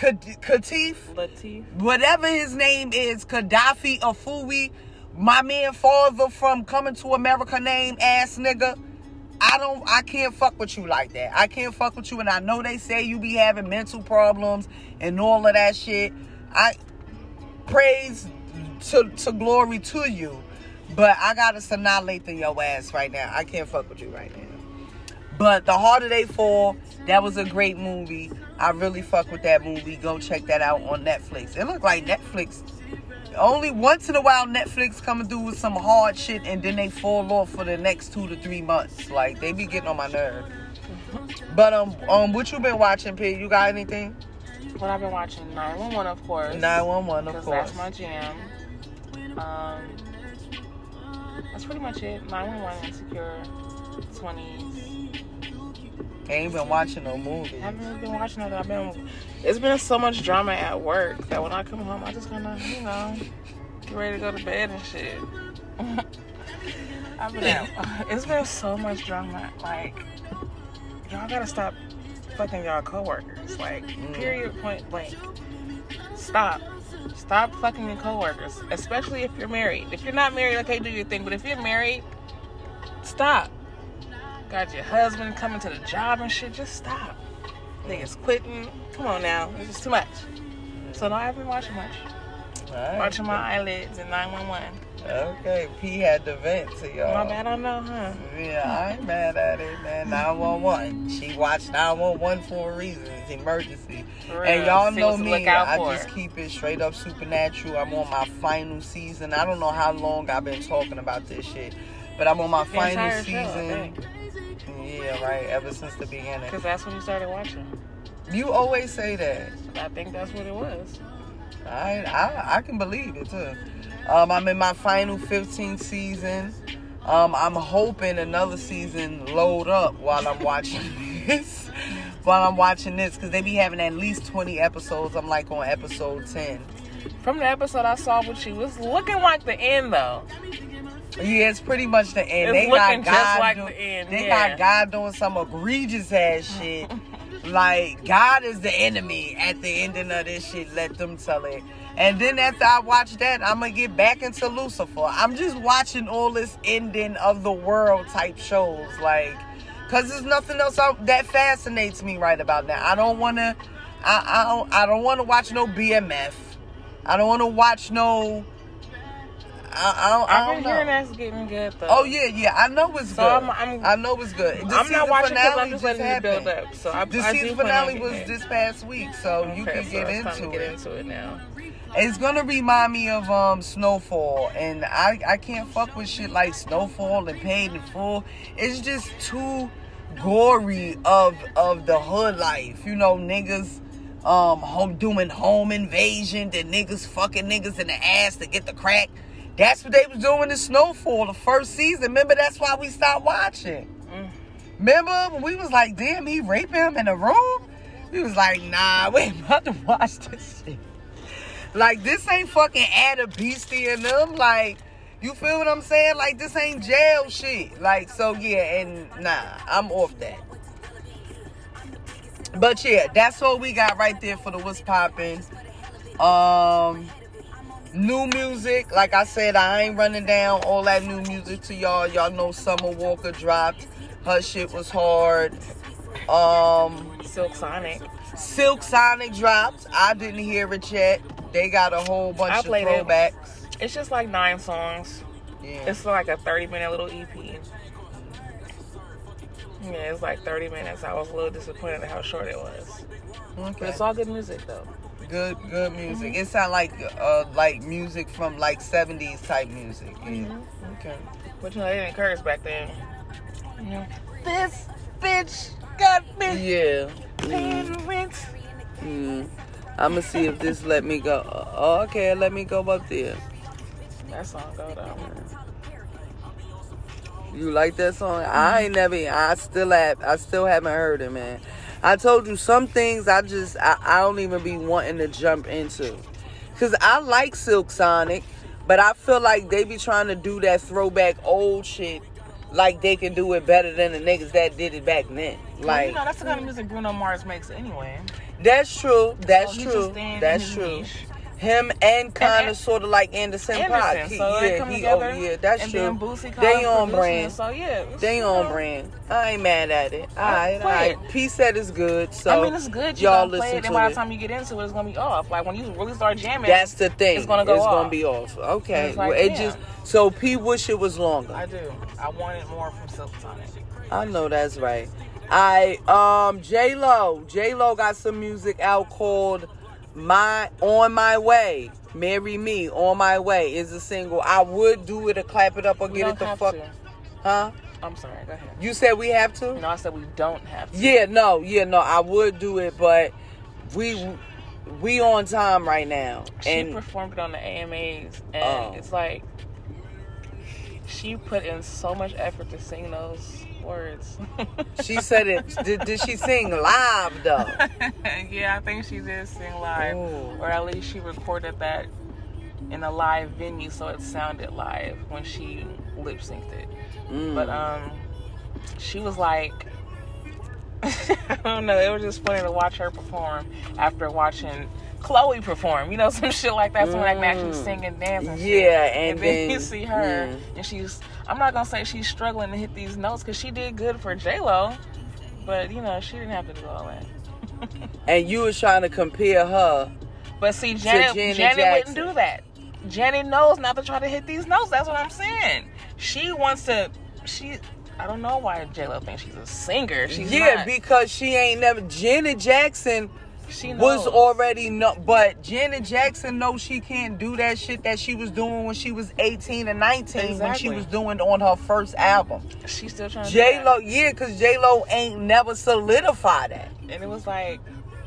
Katif? Latif. whatever his name is, Gaddafi Afui, my man father from Coming to America name ass nigga. I don't I can't fuck with you like that. I can't fuck with you and I know they say you be having mental problems and all of that shit. I praise to to glory to you. But I gotta annihilate in your ass right now. I can't fuck with you right now. But The Harder They Fall, that was a great movie. I really fuck with that movie. Go check that out on Netflix. It looked like Netflix. Only once in a while Netflix coming through with some hard shit and then they fall off for the next two to three months. Like they be getting on my nerve. But um um what you been watching, P? You got anything? What I've been watching, 911, of course. 911, of course. that's my jam. Um, that's pretty much it. 911, Insecure, 20s. I ain't been watching no movie. I haven't been watching it. I've been. It's been so much drama at work that when I come home, I just of, you know, get ready to go to bed and shit. I've been. It's been so much drama. Like, y'all gotta stop fucking y'all coworkers. Like, mm. period, point blank. Stop. Stop fucking your coworkers, especially if you're married. If you're not married, okay, do your thing. But if you're married, stop. Got your husband coming to the job and shit. Just stop. Niggas quitting. Come on now. It's just too much. So no, I haven't been watching much. Alright. Watching my eyelids and 911. Okay, P had to vent to y'all. My bad, I know, huh? Yeah, I ain't mad at it, man. 911. She watched 911 for a reason. It's emergency. For And y'all know me. I just keep it straight up supernatural. I'm on my final season. I don't know how long I've been talking about this shit, but I'm on my The final show, season. think. Yeah, right. Ever since the beginning. Because that's when you started watching. You always say that. I think that's what it was. I I, I can believe it too. Um, I'm in my final 15 season. Um, I'm hoping another season load up while I'm watching this. While I'm watching this, because they be having at least 20 episodes. I'm like on episode 10. From the episode I saw with you, it's looking like the end though. Yeah, it's pretty much the end. It's they got God like do- the end, They yeah. got God doing some egregious ass shit. like God is the enemy at the ending of this shit. Let them tell it. And then after I watch that, I'm gonna get back into Lucifer. I'm just watching all this ending of the world type shows, like, cause there's nothing else out, that fascinates me right about now. I don't wanna, I, I don't, I don't wanna watch no BMF. I don't wanna watch no. I, I don't, I I've been know. hearing that's getting good though. Oh yeah, yeah. I know it's So good. I'm- I'm- I know it's good. The I'm not watching because I'm just letting it build up. So I, The I season finale was it. this past week, so you can so get into to get it. into it now. It's gonna remind me of um Snowfall, and I I can't fuck with shit like Snowfall and Paid in Full. It's just too gory of of the hood life. You know, niggas um home doing home invasion, the niggas fucking niggas in the ass to get the crack. That's what they was doing in Snowfall the first season. Remember, that's why we stopped watching. Remember when we was like, damn, he raping him in the room? We was like, nah, we ain't about to watch this shit. Like this ain't fucking add a beastie in them. Like, you feel what I'm saying? Like this ain't jail shit. Like, so yeah, and nah, I'm off that. But yeah, that's what we got right there for the what's popping. Um new music. Like I said, I ain't running down all that new music to y'all. Y'all know Summer Walker dropped. Her shit was hard. Um Silk Sonic. Silk Sonic dropped. I didn't hear it yet. They got a whole bunch I of played it. throwbacks. It's just like nine songs. Yeah. It's like a 30 minute little EP. Yeah, it's like 30 minutes. I was a little disappointed at how short it was. But okay. it's all good music though. Good, good music. It sound like uh like music from like seventies type music. Yeah. Mm-hmm. Okay. But you know, they didn't encourage back then. Know, this bitch got me Yeah. Mm. I'm gonna see if this let me go. Oh, okay, let me go up there. That song go down. You like that song? I ain't never. I still have. I still haven't heard it, man. I told you some things. I just. I, I don't even be wanting to jump into, cause I like Silk Sonic, but I feel like they be trying to do that throwback old shit, like they can do it better than the niggas that did it back then. Well, Like you know, that's the kind of music Bruno Mars makes anyway. that's true. That's So true. That's true. niche. Him and kind of sort of like Anderson, Anderson, Paak. He- so yeah, come he, together. oh yeah, that's and true. then Boosie They on brand. it, So yeah, They on know, brand. I ain't mad at it. All I right, all right. P said it's good, so I mean, it's good. You y'all all play it, to and by the time you get into it, it's gonna be off. Like when you really start jamming, That's the thing. It's gonna go It's gonna be off. Okay. Like, well, it just so P wish it was longer. I do. I wanted more from Silk Sonic. I know that's right. I um J Lo. J Lo got some music out called My On My Way. Marry Me On My Way is a single. I would do it or clap it up or We get it the fuck. to. Huh? I'm sorry. Go ahead. You said we have to? No, I said we don't have to. Yeah, no, yeah, no, I would do it, but we we on time right now. She And performed it on the AMAs, and Oh. it's like she put in so much effort to sing those words. she said it did, did she sing live though? yeah, I think she did sing live, Ooh. or at least she recorded that in a live venue, so it sounded live when she lip synced it. Mm. But um, she was like, I don't know. It was just funny to watch her perform after watching Chloe perform. You know, some shit like that. Someone that can actually Mm. sing and dance. And shit. Yeah, and, And then, then you see her, yeah. and she's. I'm not gonna say she's struggling to hit these notes because she did good for J Lo, but you know she didn't have to do all that. and you was trying to compare her. But see, Janet, Janet Janet wouldn't do that. Janet knows not to try to hit these notes. That's what I'm saying. She wants to. She. I don't know why J Lo thinks she's a singer. She's yeah, not. because she ain't never. Janet Jackson she was already no, but Janet Jackson knows she can't do that shit that she was doing when she was 18 and 19 when she was doing on her first album. She's still trying to. J. Lo, yeah, because J Lo ain't never solidified that. And it was like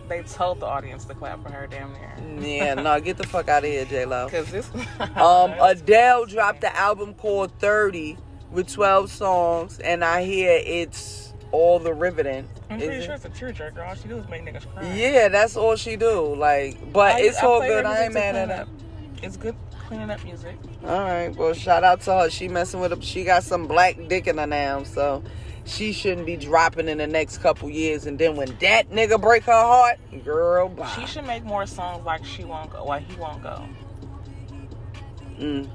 they told the audience to clap for her damn near. Yeah, no, get the fuck out of here, J Lo. Because this. Um, Adele dropped the album called 30 with 12 songs, and I hear it's all the riveting. I'm Is pretty it? sure it's a tearjerker. All she do is make niggas cry. Yeah, that's all she do. Like, but I- it's I all good. I ain't mad at it. It's good cleaning up music. All right, well, shout out to her. She messing with. A, she got some black dick in her now, so she shouldn't be dropping in the next couple years. And then when that nigga break her heart, girl, bye. She should make more songs like she won't go, like he won't go. Mm.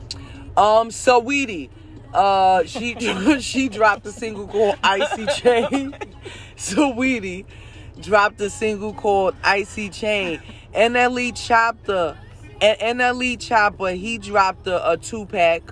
Um, Saweetie, uh, she she dropped a single called Icy Chain. Saweetie dropped a single called Icy Chain. NLE Choppa, and NLE Choppa, he dropped a, a two pack.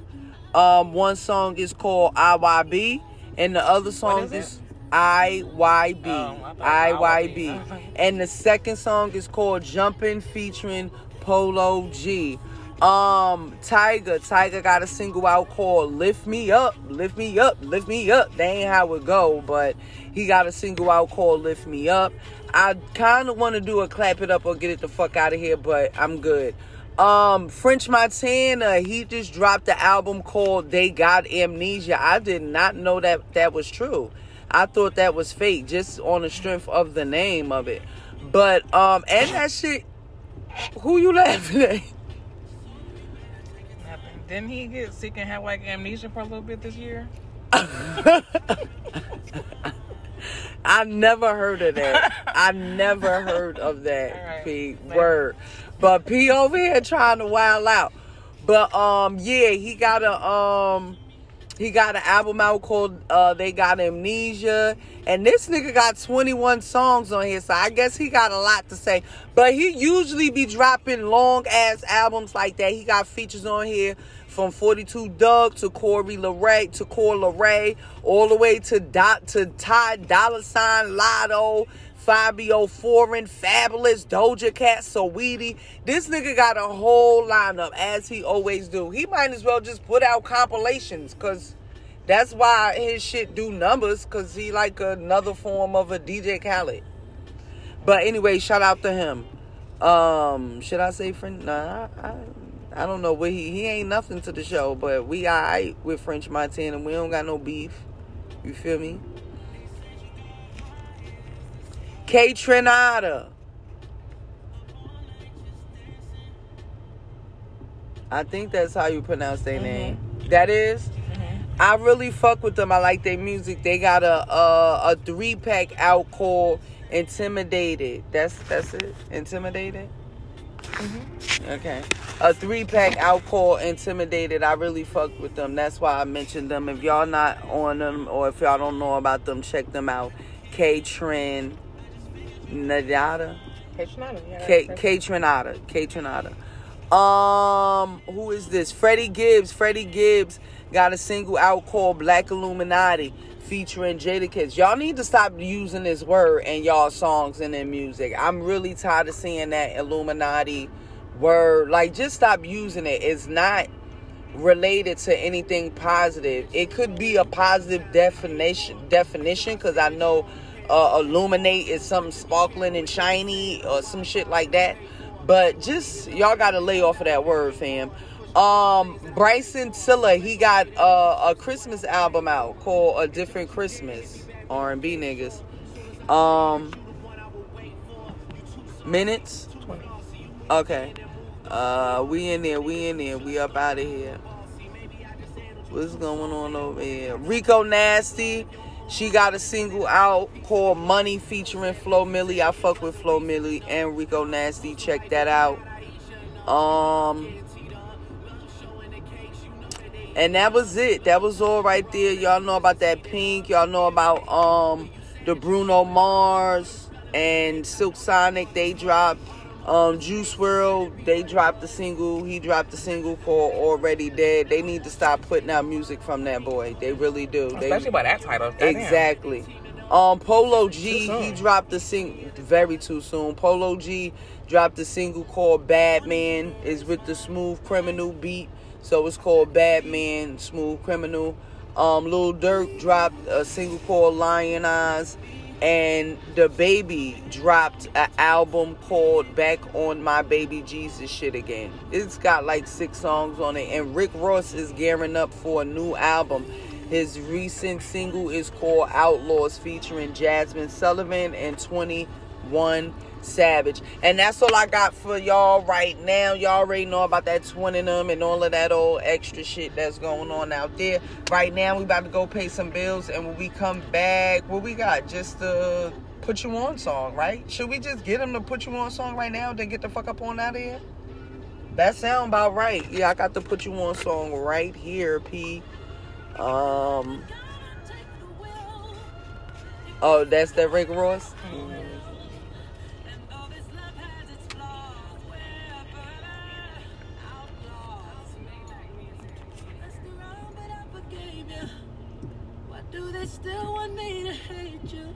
Um, one song is called IYB, and the other song is is IYB. IYB. IYB. And the second song is called Jumpin' featuring Polo G. Um, Tiger, Tiger got a single out called Lift Me Up, Lift Me Up, Lift Me Up. That ain't how it go, but he got a single out called Lift Me Up. I kind of want to do a clap it up or get it the fuck out of here, but I'm good. Um, French Montana, he just dropped the album called They Got Amnesia. I did not know that that was true. I thought that was fake just on the strength of the name of it. But um and that shit who you laughing at? Didn't he get sick and have like amnesia for a little bit this year? I never heard of that. I never heard of that. Right. P Later. word. But P over here trying to wild out. But um yeah, he got a um he got an album out called uh They Got Amnesia. And this nigga got 21 songs on here, so I guess he got a lot to say. But he usually be dropping long ass albums like that. He got features on here from 42 Dugg to Coi Leray to Coi Leray, all the way to Dot to Ty Dollar Sign Lotto, Fivio Foreign, Fabolous, Doja Cat, Saweetie. This nigga got a whole lineup as he always do. He might as well just put out compilations cause that's why his shit do numbers cause he like another form of a DJ Khaled. But anyway, shout out to him. Um, should I say friend? Nah, I, I, I don't know what he he ain't nothing to the show, but we alright with French Montana. We don't got no beef. You feel me? Kaytranada. I think that's how you pronounce their mm-hmm. name. That is? Mm-hmm. I really fuck with them. I like their music. They got a a, a three pack out called Intimidated. That's that's it. Intimidated. Okay, a three pack out called Intimidated. I really fuck with them. That's why I mentioned them. If y'all not on them or if y'all don't know about them, check them out. K Trend Nadada. K Kaytranada. K Trinata. Um, who is this? Freddie Gibbs. Freddie Gibbs got a single out called Black Illuminati featuring Jadakiss. Y'all need to stop using this word in y'all songs and in music. I'm really tired of seeing that Illuminati word. Like, just stop using it. It's not related to anything positive. It could be a positive definition definition because I know uh, illuminate is something sparkling and shiny or some shit like that. But just y'all gotta lay off of that word, fam. Um, Bryson Tiller, he got uh, a Christmas album out called A Different Christmas. R&B niggas. Um, minutes. Okay. Uh, we in there, we in there, we up out of here. What's going on over here? Rico Nasty. She got a single out called Money featuring Flo Milli. I fuck with Flo Milli and Rico Nasty. Check that out. Um and that was it. That was all right there. Y'all know about that pink. Y'all know about um the Bruno Mars and Silk Sonic. They dropped um, Juice WRLD, they dropped the single. He dropped the single called Already Dead. They need to stop putting out music from that boy. They really do. Especially they, by that title. Goddamn. Exactly. Um, Polo G, he dropped the single very too soon. Polo G dropped a single called Bad Man. Is with the Smooth Criminal beat, so it's called Bad Man, Smooth Criminal. Um, Lil Durk dropped a single called Lion Eyes, and DaBaby dropped an album called Back on My Baby Jesus Shit Again. It's got like six songs on it, and Rick Ross is gearing up for a new album. His recent single is called Outlaws featuring Jazmine Sullivan and 21 Savage. And that's all I got for y'all right now. Y'all already know about that twinning them and all of that old extra shit that's going on out there. Right now, we about to go pay some bills. And when we come back, what we got? Just the Put You On song, right? Should we just get him to Put You On song right now, then get the fuck up on out of here? That sound about right. Yeah, I got the Put You On song right here, P. Um. Oh, that's that Rick Ross. Do they still want me to hate you?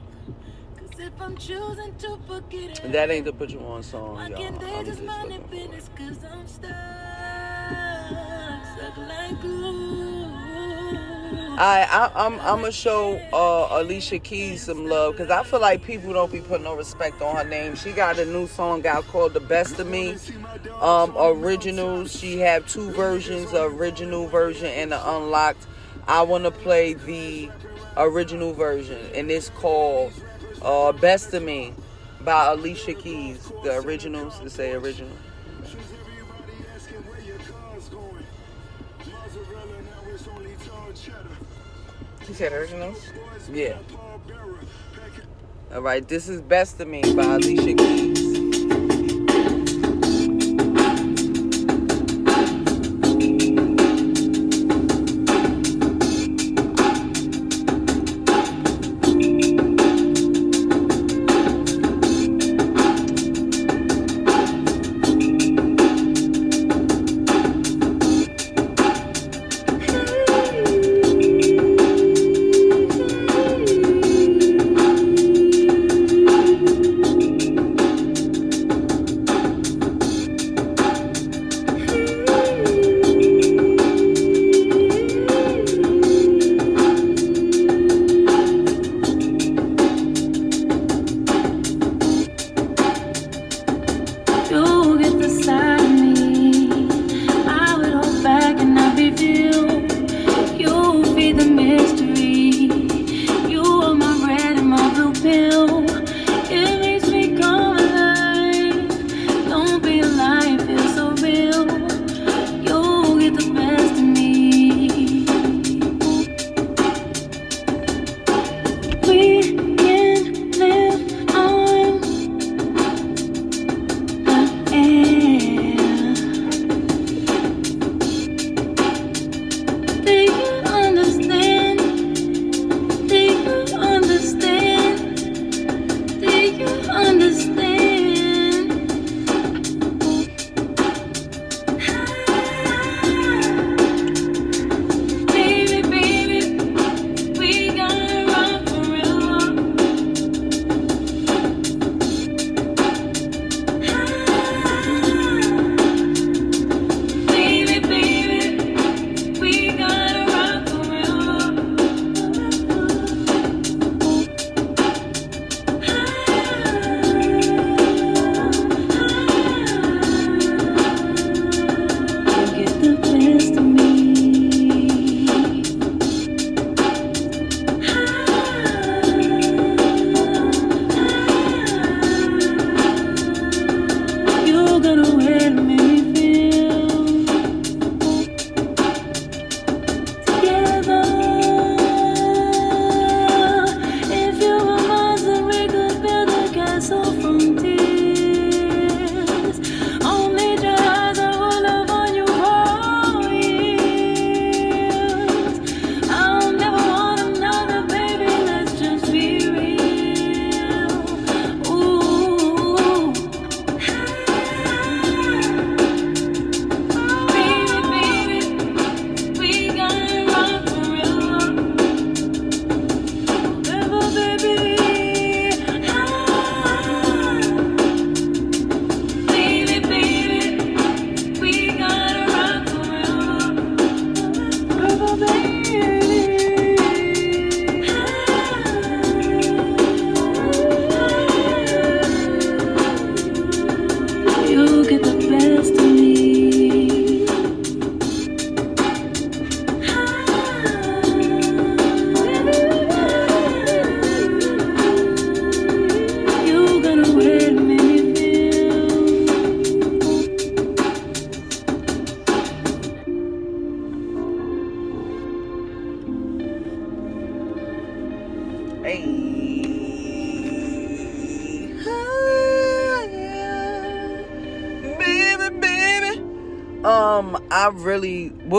Cause if I'm choosing to forget it, That ain't the Put You On song, why can't they I'm just mind their looking for it. business? Cause I'm stuck, stuck like glue. I, I I'm I'm gonna show uh, Alicia Keys some love because I feel like people don't be putting no respect on her name. She got a new song out called "The Best of Me." Um, originals. She have two versions: the original version and the unlocked. I want to play the original version, and it's called uh, "Best of Me" by Alicia Keys. The originals to say original. You said originals? Yeah. All right, this is "Best of Me" by Alicia Keys.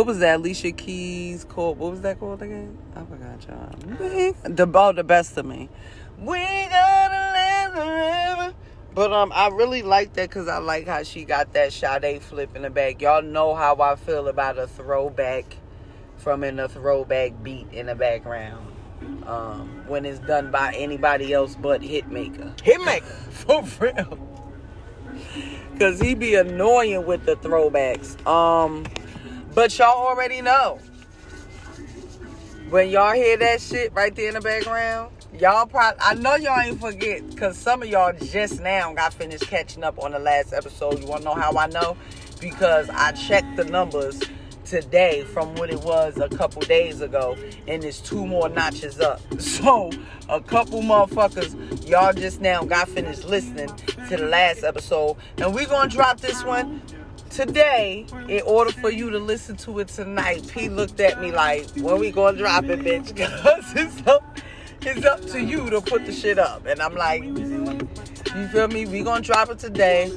What was that Alicia Keys called? What was that called again? I forgot, y'all. The about the best of me. We gotta live forever. But um, I really like that because I like how she got that Sade flip in the back. Y'all know how I feel about a throwback from in a throwback beat in the background. Um, when it's done by anybody else but Hitmaker. Hitmaker. For real. Cause he be annoying with the throwbacks. Um, but y'all already know. When y'all hear that shit right there in the background, y'all probably I know y'all ain't forget because some of y'all just now got finished catching up on the last episode. You wanna know how I know? Because I checked the numbers today from what it was a couple days ago, and it's two more notches up. So a couple motherfuckers, y'all just now got finished listening to the last episode, and we're gonna drop this one today in order for you to listen to it tonight. P looked at me like, when we gonna drop it, bitch? Cause it's up, it's up to you to put the shit up. And I'm like, you feel me? We gonna drop it today.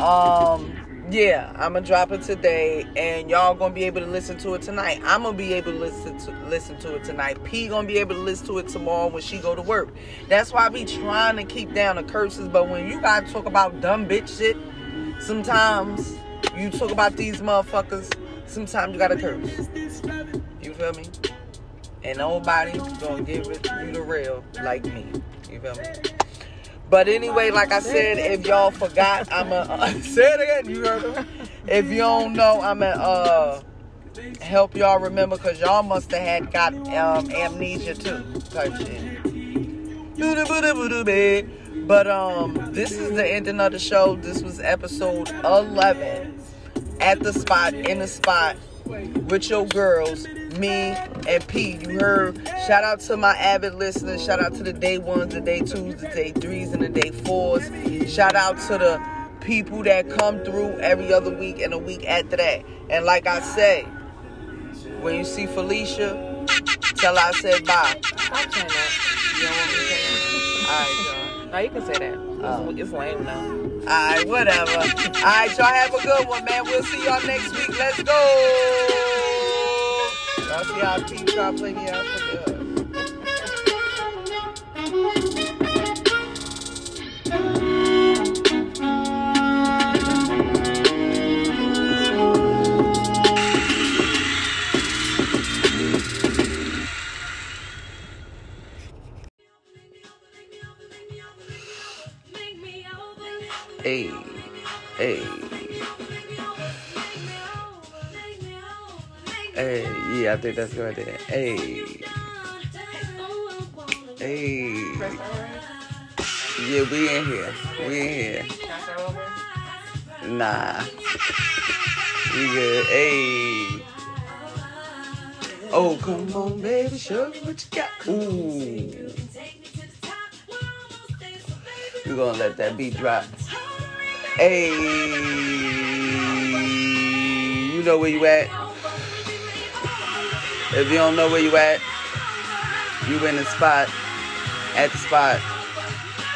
Um, yeah, I'm gonna drop it today, and y'all gonna be able to listen to it tonight. I'm gonna be able to listen to listen to it tonight. P gonna be able to listen to it tomorrow when she go to work. That's why I be trying to keep down the curses. But when you gotta talk about dumb bitch shit, sometimes you talk about these motherfuckers. Sometimes you gotta curse. You feel me? And nobody gonna give it you the real like me. You feel me? But anyway, like I said, if y'all forgot, I'm a uh, say it again. You heard him. If you don't know, I'm a uh, help y'all remember because y'all must have had got um, amnesia too, type shit. But um, this is the ending of the show. This was episode 11 at the spot in the spot with your girls, me and P. You heard. Shout out to my avid listeners. Shout out to the day ones, the day twos, the day threes, and the day fours. Shout out to the people that come through every other week and a week after that. And like I say, when you see Felicia, tell her I said bye. Stop saying that. You don't want me to say that? All right, y'all. No, you can say that. Oh. It's, lame now. Alright, whatever. Alright, y'all have a good one, man. We'll see y'all next week. Let's go. Y'all see how P try to play me out for good. Hey, hey, hey. Yeah, I think that's right there. Hey, hey. Yeah, we in here. We in here. Nah. We good. Hey. Oh, come on, baby. Show me what you got. Ooh. We're gonna let that beat drop. Hey. You know where you at? If you don't know where you at, you in the spot, at the spot,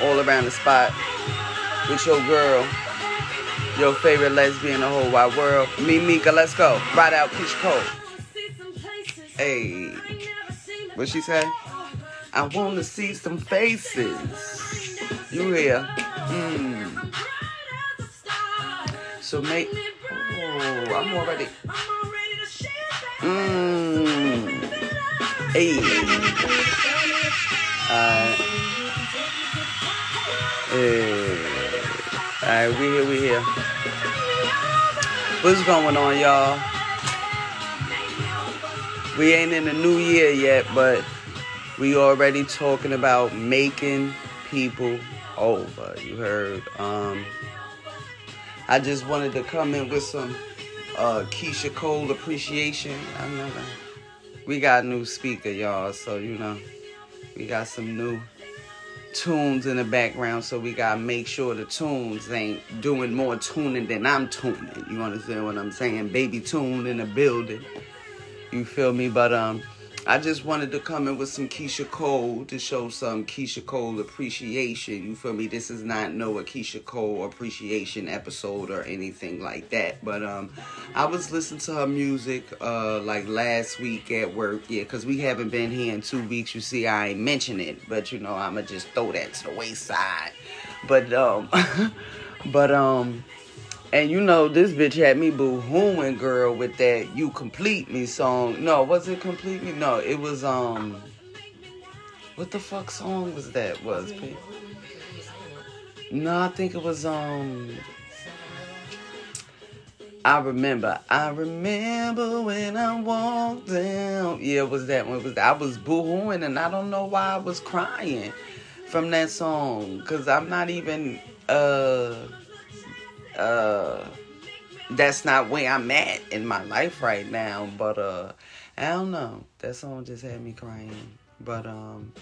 all around the spot, with your girl, your favorite lesbian in the whole wide world. Me, Mika, let's go. Ride out, Peach Cole. Hey. What she say? I wanna see some faces. You here? Mm. So make. Oh, I'm already. Mmm. Hey. Alright. Hey. Alright, we here, we here. What's going on, y'all? We ain't in the new year yet, but we already talking about making people over. You heard. Um, I just wanted to come in with some uh, Keyshia Cole appreciation. I we got new speaker, y'all. So you know, we got some new tunes in the background. So we gotta make sure the tunes ain't doing more tuning than I'm tuning. You understand what I'm saying? Baby tune in the building. You feel me? But um, I just wanted to come in with some Keyshia Cole to show some Keyshia Cole appreciation. You feel me? This is not no Keyshia Cole appreciation episode or anything like that. But um, I was listening to her music uh like last week at work. Yeah, cause we haven't been here in two weeks. You see, I ain't mention it, but you know I'ma just throw that to the wayside. But um, but um. And you know, this bitch had me boo hooing, girl, with that "You Complete Me" song. No, was it "Complete Me"? No, it was um. What the fuck song was that? Was? No, I think it was um. I remember. I remember when I walked down. Yeah, it was that one? It was I was boo hooing, and I don't know why I was crying from that song, cause I'm not even uh uh that's not where I'm at in my life right now. But uh I don't know. That song just had me crying. But um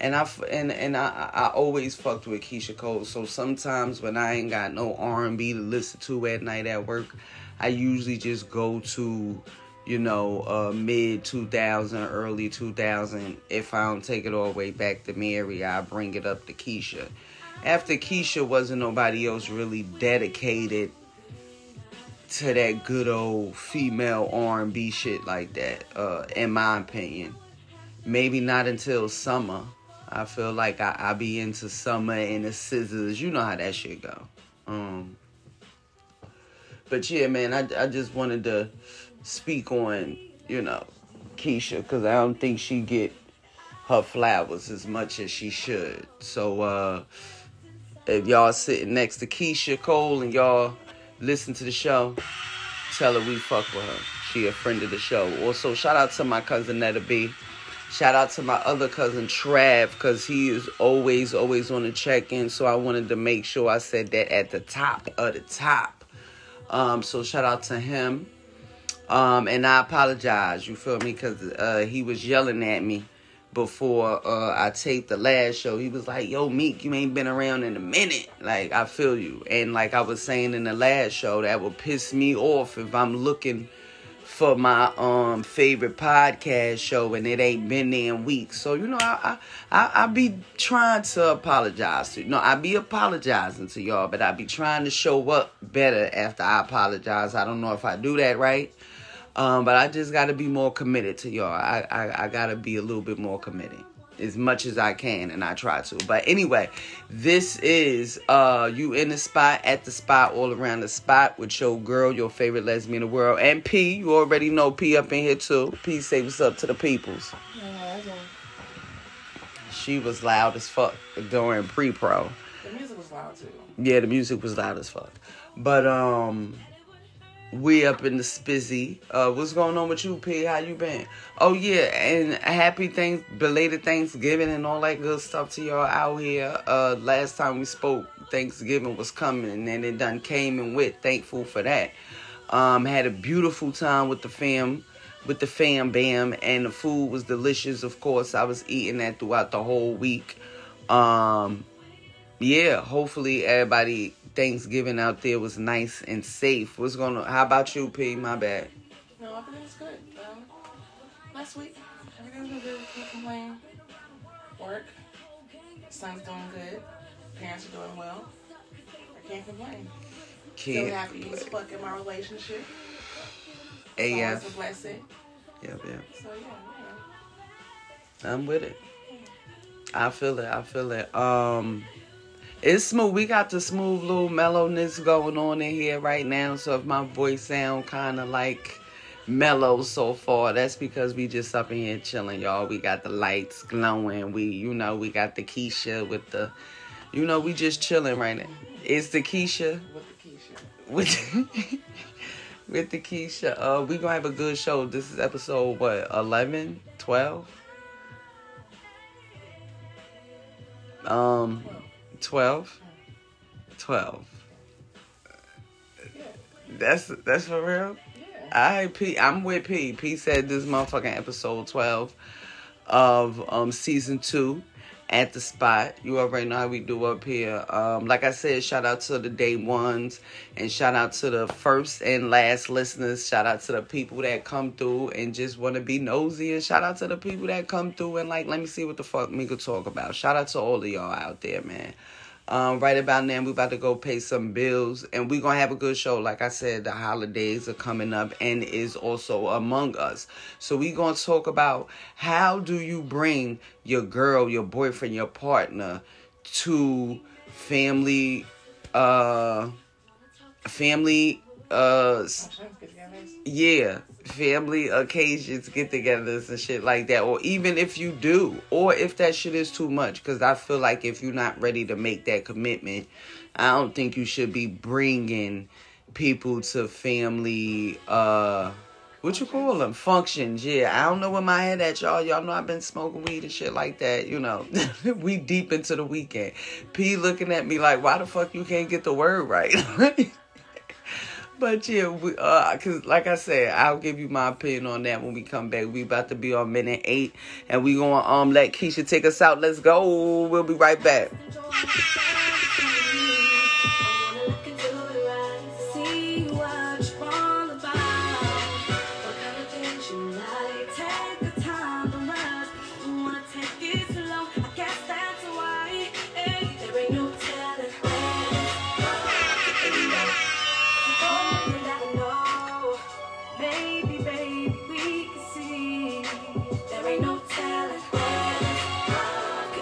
and I and and I I always fucked with Keyshia Cole. So sometimes when I ain't got no R and B to listen to at night at work, I usually just go to you know uh mid 2000 early 2000 if i don't take it all the way back to mary i bring it up to keyshia after Keyshia wasn't nobody else really dedicated to that good old female R&B shit like that uh in my opinion. Maybe not until summer. I feel like I, I be into summer and the scissors. You know how that shit go. Um but yeah man I, I just wanted to speak on you know Keyshia because I don't think she get her flowers as much as she should. So uh if y'all sitting next to Keyshia Cole and y'all listen to the show, tell her we fuck with her. She a friend of the show. Also, shout out to my cousin Netta B. Shout out to my other cousin Trav, because he is always, always on the check-in. So I wanted to make sure I said that at the top of the top. Um, so shout out to him. Um, and I apologize, you feel me? Because uh, he was yelling at me before uh, I taped the last show. He was like, "Yo, Meek, you ain't been around in a minute." Like I feel you, and like I was saying in the last show, that would piss me off if I'm looking for my um favorite podcast show and it ain't been there in weeks. So you know, I I I, be trying to apologize to you. No, I be apologizing to y'all, but I be trying to show up better after I apologize. I don't know if I do that right. Um, but I just got to be more committed to y'all. I, I, I got to be a little bit more committed as much as I can, and I try to. But anyway, this is uh you in the spot, at the spot, all around the spot with your girl, your favorite lesbian in the world, and P. You already know P up in here too. P say what's up to the peoples. She was loud as fuck during pre-pro. The music was loud too. Yeah, the music was loud as fuck. But um we up in the spizzy. Uh what's going on with you, P? How you been? Oh yeah, and happy thanks belated Thanksgiving and all that good stuff to y'all out here. Uh last time we spoke, Thanksgiving was coming and it done came and went. Thankful for that. Um had a beautiful time with the fam with the fam bam and the food was delicious of course i was eating that throughout the whole week um yeah hopefully everybody thanksgiving out there was nice and safe what's gonna how about you p my bad No, everything's good. Um, last week, everything's been good. Can't complain. Work. Son's doing good. Parents are doing well. I can't complain. Still kid happy as fuck in my relationship. It's always a blessing. yeah yeah So yeah, yeah. i'm with it i feel it i feel it um it's smooth we got the smooth little mellowness going on in here right now so if my voice sound kind of like mellow so far that's because we just up in here chilling y'all we got the lights glowing we you know we got the keyshia with the you know we just chilling right now it's the keyshia With the Keyshia. with with the Keyshia. Uh, we gonna have a good show. This is episode what 11, 12? Um, 12? 12. That's that's for real. Yeah. I P. I'm with P. P said this motherfucking episode 12 of um season two. At the spot. You already know how we do up here. Um, like I said, shout out to the day ones and shout out to the first and last listeners. Shout out to the people that come through and just want to be nosy. And shout out to the people that come through and like, let me see what the fuck me could talk about. Shout out to all of y'all out there, man. Um, right about now, we're about to go pay some bills, and we're gonna have a good show. Like I said, the holidays are coming up, and is also among us. So we're gonna talk about how do you bring your girl, your boyfriend, your partner to family, uh, family, uh, yeah, family occasions, get togethers and shit like that. Or even if you do, or if that shit is too much. Because I feel like if you're not ready to make that commitment, I don't think you should be bringing people to family, uh, what you call them? Functions, yeah. I don't know where my head at, y'all. Y'all know I've been smoking weed and shit like that, you know. we deep into the weekend. P looking at me like, why the fuck you can't get the word right? But yeah, we, uh, cause like I said, I'll give you my opinion on that when we come back. We about to be on minute eight, and we gonna um let Keyshia take us out. Let's go. We'll be right back.